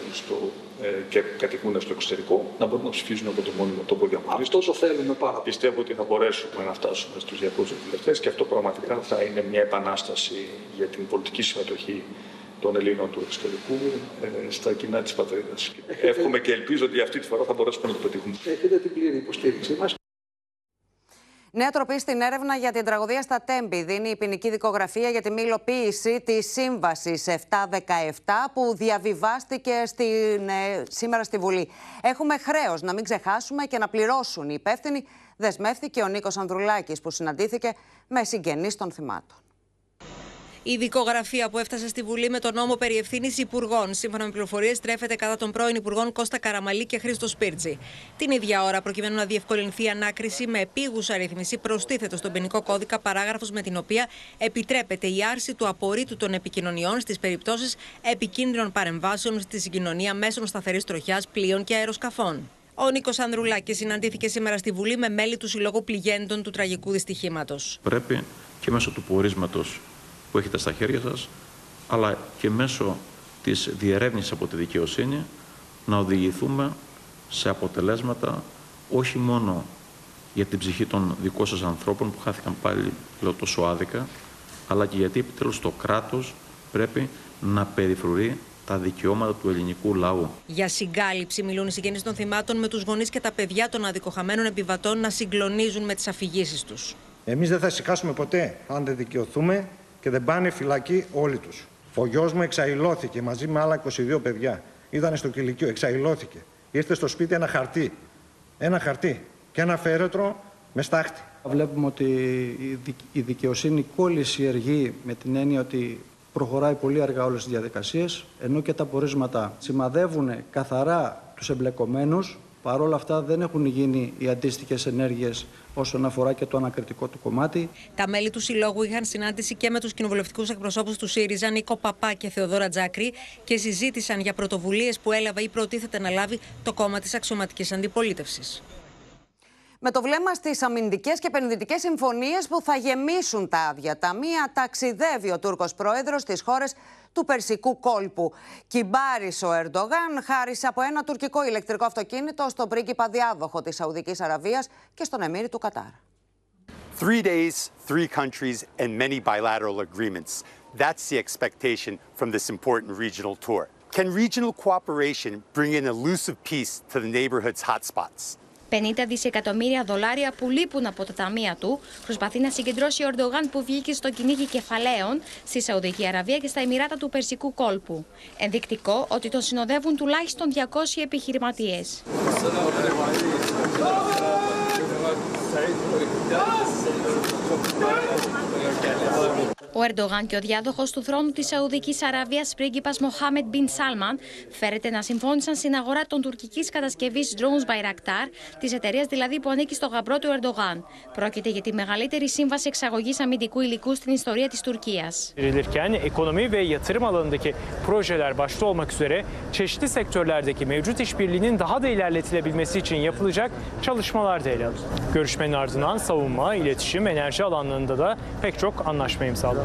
ε, και κατοικούν στο εξωτερικό να μπορούν να ψηφίζουν από το μόνιμο τόπο διαμονή. Αυτό το θέλουμε πάρα Πιστεύω ότι θα μπορέσουμε να φτάσουμε στους 200 βουλευτές και αυτό πραγματικά θα είναι μια επανάσταση για την πολιτική συμμετοχή των Ελλήνων του εξωτερικού ε, στα κοινά της πατρίδας. Εύχομαι και ελπίζω ότι αυτή τη φορά θα μπορέσουμε να το πετύχουμε. Έχετε την πλήρη υποστήριξή μας. Νέα τροπή στην έρευνα για την τραγωδία στα Τέμπη δίνει η ποινική δικογραφία για τη μη υλοποίηση της σύμβασης 717 που διαβιβάστηκε στην, ε, σήμερα στη Βουλή. Έχουμε χρέος να μην ξεχάσουμε και να πληρώσουν οι υπεύθυνοι. Δεσμεύθηκε ο Νίκος Ανδρουλάκης που συναντήθηκε με συγγενείς των θυμάτων. Η δικογραφία που έφτασε στη Βουλή με τον νόμο περί ευθύνης υπουργών, σύμφωνα με πληροφορίες, τρέφεται κατά των πρώην υπουργών Κώστα Καραμαλή και Χρήστο Σπίρτζη. Την ίδια ώρα, προκειμένου να διευκολυνθεί η ανάκριση με επίγουσα ρύθμιση, προστίθεται στον ποινικό κώδικα παράγραφος με την οποία επιτρέπεται η άρση του απορρίτου των επικοινωνιών στις περιπτώσεις επικίνδυνων παρεμβάσεων στη συγκοινωνία μέσω σταθερής τροχιάς πλοίων και αεροσκαφών. Ο Νίκος Ανδρουλάκης συναντήθηκε σήμερα στη Βουλή με μέλη του Συλλόγου Πληγέντων του τραγικού δυστυχήματος. Πρέπει και μέσω του πορίσματος που έχετε στα χέρια σας, αλλά και μέσω της διερεύνησης από τη δικαιοσύνη να οδηγηθούμε σε αποτελέσματα όχι μόνο για την ψυχή των δικών σας ανθρώπων που χάθηκαν πάλι λέω, τόσο άδικα, αλλά και γιατί επιτέλους το κράτος πρέπει να περιφρουρεί τα δικαιώματα του ελληνικού λαού. Για συγκάλυψη μιλούν οι συγγενείς των θυμάτων με τους γονείς και τα παιδιά των αδικοχαμένων επιβατών να συγκλονίζουν με τις αφηγήσεις τους. Εμείς δεν θα σηκάσουμε ποτέ αν δεν δικαιωθούμε και δεν πάνε φυλακή όλοι τους. Ο γιος μου εξαϊλώθηκε μαζί με άλλα 22 παιδιά. Ήταν στο κηλικείο, εξαϊλώθηκε. Ήρθε στο σπίτι ένα χαρτί. Ένα χαρτί και ένα φέρετρο με στάχτη. Βλέπουμε ότι η δικαιοσύνη κόλλησε εργή με την έννοια ότι προχωράει πολύ αργά όλες τις διαδικασίες, ενώ και τα πορίσματα σημαδεύουν καθαρά τους εμπλεκομένους, παρόλα αυτά δεν έχουν γίνει οι αντίστοιχες ενέργειες όσον αφορά και το ανακριτικό του κομμάτι. Τα μέλη του Συλλόγου είχαν συνάντηση και με τους κοινοβουλευτικούς εκπροσώπους του ΣΥΡΙΖΑ, Νίκο Παπά και Θεοδόρα Τζάκρη, και συζήτησαν για πρωτοβουλίες που έλαβε ή προτίθεται να λάβει το κόμμα της αξιωματικής αντιπολίτευσης. Με το βλέμμα στις αμυντικές και επενδυτικές συμφωνίες που θα γεμίσουν τα άδεια ταμεία, ταξιδεύει ο Τούρκος πρόεδρος στις χώρες του Περσικού κόλπου. Κυμπάρισε ο Ερντογάν χάρισε από ένα τουρκικό ηλεκτρικό αυτοκίνητο στον πρίγκιπα διάδοχο της Σαουδικής Αραβίας και στον Εμμύρη του Κατάρ. Three days, three countries and many bilateral agreements. That's the expectation from this important regional tour. Can regional cooperation bring an elusive peace to the neighborhood's hotspots? 50 δισεκατομμύρια δολάρια που λείπουν από τα ταμεία του, προσπαθεί να συγκεντρώσει ο Ορντογάν που βγήκε στο κυνήγι κεφαλαίων στη Σαουδική Αραβία και στα Εμμυράτα του Περσικού κόλπου. Ενδεικτικό ότι τον συνοδεύουν τουλάχιστον 200 επιχειρηματίες. Ο Ερντογάν και ο διάδοχος του θρόνου της Σαουδικής Αραβίας, πρίγκιπας Μοχάμετ Μπιν Σάλμαν, φέρεται να συμφώνησαν στην αγορά των τουρκικής κατασκευής drones Bayraktar, της εταιρείας δηλαδή που ανήκει στο γαμπρό του Ερντογάν. Πρόκειται για τη μεγαλύτερη σύμβαση εξαγωγής αμυντικού υλικού στην ιστορία της Τουρκίας. ekonomi ve yatırım alanındaki projeler başta olmak üzere çeşitli sektörlerdeki mevcut işbirliğinin daha da ilerletilebilmesi için yapılacak çalışmalar da ele alındı. Görüşmenin ardından savunma, iletişim, enerji alanlarında da pek çok anlaşma imzalandı.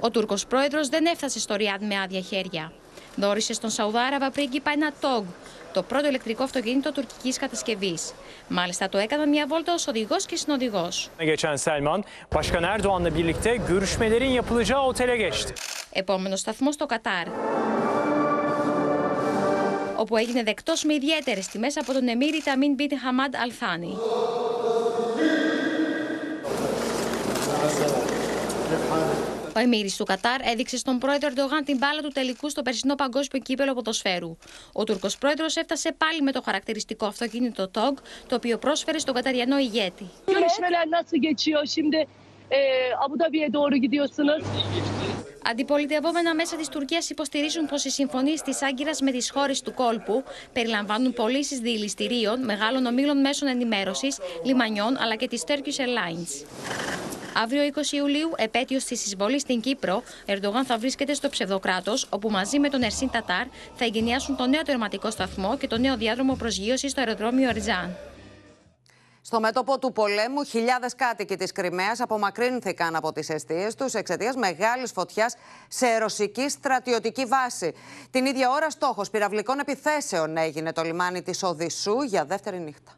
Ο Τούρκος πρόεδρος δεν έφτασε στο Ριάντ με άδεια χέρια. Δόρισε στον Σαουδάραβα πρίγκιπα ένα TOG, το πρώτο ηλεκτρικό αυτοκίνητο τουρκικής κατασκευής. Μάλιστα το έκαναν μια βόλτα ως οδηγός και συνοδηγός. Geçen Selman, Başkan Erdoğan'la birlikte görüşmelerin yapılacağı otele geçti. Επόμενο σταθμό στο Κατάρ. Όπου έγινε δεκτός με ιδιαίτερες τιμές από τον Εμμύρη Ταμίν Μπιν Χαμάντ Αλθάνη. Ο Εμμύρης του Κατάρ έδειξε στον πρόεδρο Ερντογάν την μπάλα του τελικού στο περσινό παγκόσμιο κύπελο ποδοσφαίρου. Ο Τούρκος πρόεδρος έφτασε πάλι με το χαρακτηριστικό αυτοκίνητο TOG, το οποίο πρόσφερε στον Καταριανό ηγέτη. Αντιπολιτευόμενα μέσα της Τουρκίας υποστηρίζουν πως οι συμφωνίες της Άγκυρας με τις χώρες του κόλπου περιλαμβάνουν πωλήσεις διηληστηρίων, μεγάλων ομίλων μέσων ενημέρωσης, λιμανιών αλλά και της Turkish Airlines. Αύριο 20 Ιουλίου, επέτειο τη εισβολή στην Κύπρο, Ερντογάν θα βρίσκεται στο ψευδοκράτος, όπου μαζί με τον Ερσίν Τατάρ θα εγκαινιάσουν το νέο τερματικό σταθμό και το νέο διάδρομο προσγείωσης στο αεροδρόμιο Ερζάν. Στο μέτωπο του πολέμου, χιλιάδες κάτοικοι της Κρυμαίας απομακρύνθηκαν από τις αιστείες τους εξαιτίας μεγάλης φωτιάς σε ρωσική στρατιωτική βάση. Την ίδια ώρα, στόχος πυραυλικών επιθέσεων έγινε το λιμάνι της Οδυσσού για δεύτερη νύχτα.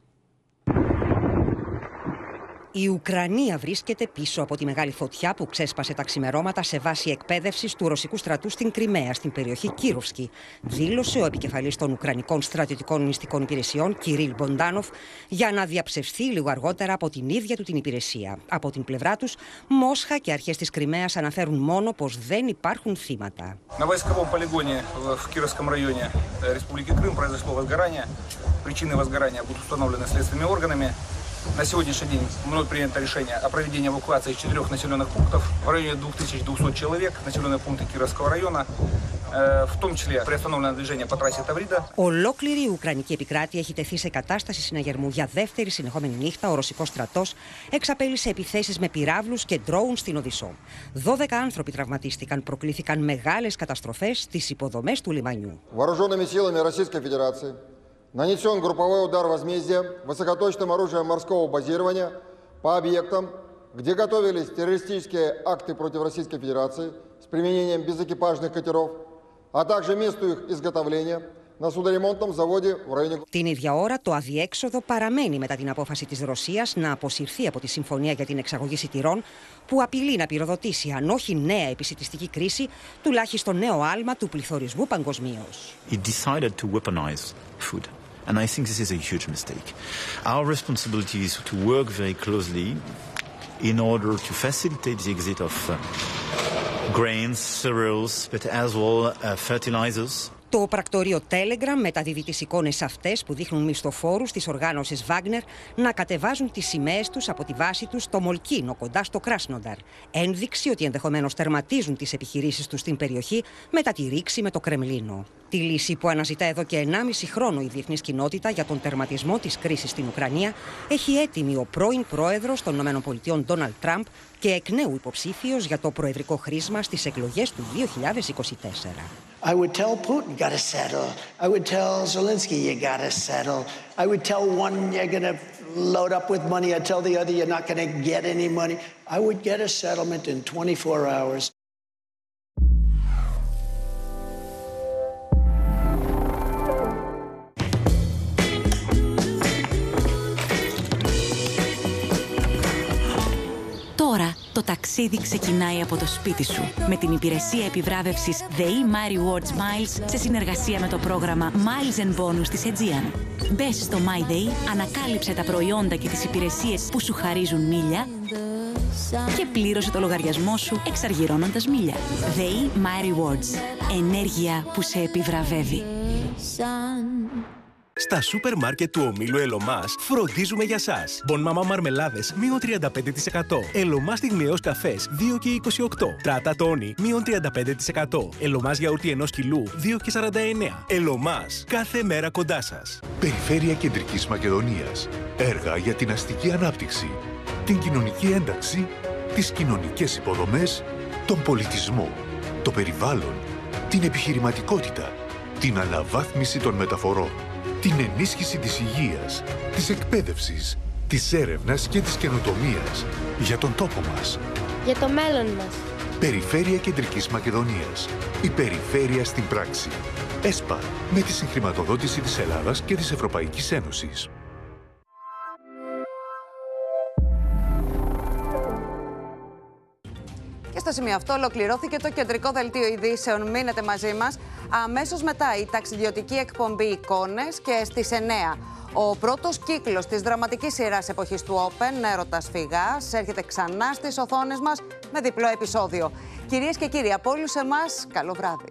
Η Ουκρανία βρίσκεται πίσω από τη μεγάλη φωτιά που ξέσπασε τα ξημερώματα σε βάση εκπαίδευσης του ρωσικού στρατού στην Κρυμαία, στην περιοχή Κύροφσκι, δήλωσε ο επικεφαλής των Ουκρανικών Στρατιωτικών Μυστικών Υπηρεσιών, Κυρίλ Μποντάνοφ, για να διαψευθεί λίγο αργότερα από την ίδια του την υπηρεσία. Από την πλευρά τους, Μόσχα και αρχές της Κρυμαίας αναφέρουν μόνο πως δεν υπάρχουν θύματα. На войсковом полигоне в Кировском районе Республики Крым произошло возгорание. Причины возгорания будут установлены следственными органами. На сегодняшний день мной принято решение о проведении эвакуации из четырех населенных пунктов в районе 2200 человек, населенные пункты Кировского района, э, в том числе приостановлено движение по трассе Таврида. Ολόκληρη η Ουκρανική επικράτεια έχει τεθεί σε κατάσταση συναγερμού. Για δεύτερη συνεχόμενη νύχτα, ο ρωσικό στρατό εξαπέλυσε επιθέσει με πυράβλου και ντρόουν στην Οδυσσό. 12 άνθρωποι τραυματίστηκαν, προκλήθηκαν μεγάλε καταστροφέ στι υποδομέ του λιμανιού. Вооруженными силами Российской Федерации нанесен групповой удар возмездия высокоточным оружием морского базирования по объектам, где готовились террористические акты против Российской Федерации с применением безэкипажных катеров, а также месту их изготовления на судоремонтном заводе в районе Την ίδια ώρα, το αδιέξοδο παραμένει μετά την απόφαση τη Ρωσία να αποσυρθεί από τη Συμφωνία για την Εξαγωγή Σιτηρών, που απειλεί να πυροδοτήσει, αν όχι νέα επισητιστική κρίση, τουλάχιστον νέο άλμα του πληθωρισμού παγκοσμίω. And I think this is a huge mistake. Our responsibility is to work very closely in order to facilitate the exit of uh, grains, cereals, but as well uh, fertilizers. Το πρακτορείο Telegram μεταδίδει τις εικόνες αυτές που δείχνουν μισθοφόρους της οργάνωσης Wagner να κατεβάζουν τις σημαίες τους από τη βάση τους στο Μολκίνο, κοντά στο Κράσνονταρ. Ένδειξη ότι ενδεχομένως τερματίζουν τις επιχειρήσεις τους στην περιοχή μετά τη ρήξη με το Κρεμλίνο. Τη λύση που αναζητά εδώ και 1,5 χρόνο η διεθνής κοινότητα για τον τερματισμό της κρίσης στην Ουκρανία έχει έτοιμη ο πρώην πρόεδρος των ΗΠΑ Ντόναλτ Τραμπ και εκ νέου υποψήφιος για το προεδρικό χρήσμα στις εκλογές του 2024. I would tell Putin, you gotta settle. I would tell Zelensky, you gotta settle. I would tell one, you're gonna load up with money. I'd tell the other, you're not gonna get any money. I would get a settlement in 24 hours. Ταξίδι ξεκινάει από το σπίτι σου με την υπηρεσία επιβράβευσης The E-My Rewards Miles σε συνεργασία με το πρόγραμμα Miles and Bonus της Aegean. Μπες στο My Day, ανακάλυψε τα προϊόντα και τις υπηρεσίες που σου χαρίζουν μίλια και πλήρωσε το λογαριασμό σου εξαργυρώνοντας μίλια. The E-My Rewards. Ενέργεια που σε επιβραβεύει. Στα σούπερ μάρκετ του ομίλου Ελωμάς φροντίζουμε για σας. Μπον μάμα μαρμελάδες μείον 35%. Ελωμάς στιγμιαίος καφές 2 και 28. Τράτα τόνι μείον 35%. Ελωμάς γιαούρτι ενός κιλού 2 και 49. Ελωμάς κάθε μέρα κοντά σας. Περιφέρεια Κεντρικής Μακεδονίας. Έργα για την αστική ανάπτυξη, την κοινωνική ένταξη, τις κοινωνικές υποδομές, τον πολιτισμό, το περιβάλλον, την επιχειρηματικότητα, την αναβάθμιση των μεταφορών, την ενίσχυση της υγείας, της εκπαίδευσης, της έρευνας και της καινοτομίας για τον τόπο μας. Για το μέλλον μας. Περιφέρεια Κεντρικής Μακεδονίας. Η περιφέρεια στην πράξη. ΕΣΠΑ με τη συγχρηματοδότηση της Ελλάδας και της Ευρωπαϊκής Ένωσης. Στο σημείο αυτό ολοκληρώθηκε το κεντρικό δελτίο ειδήσεων. Μείνετε μαζί μας. Αμέσως μετά η ταξιδιωτική εκπομπή Εικόνες και στις 9. Ο πρώτος κύκλος της δραματικής σειράς εποχής του Open, Έρωτας Φυγάς, έρχεται ξανά στις οθόνες μας με διπλό επεισόδιο. Κυρίες και κύριοι, από όλους εμάς, καλό βράδυ.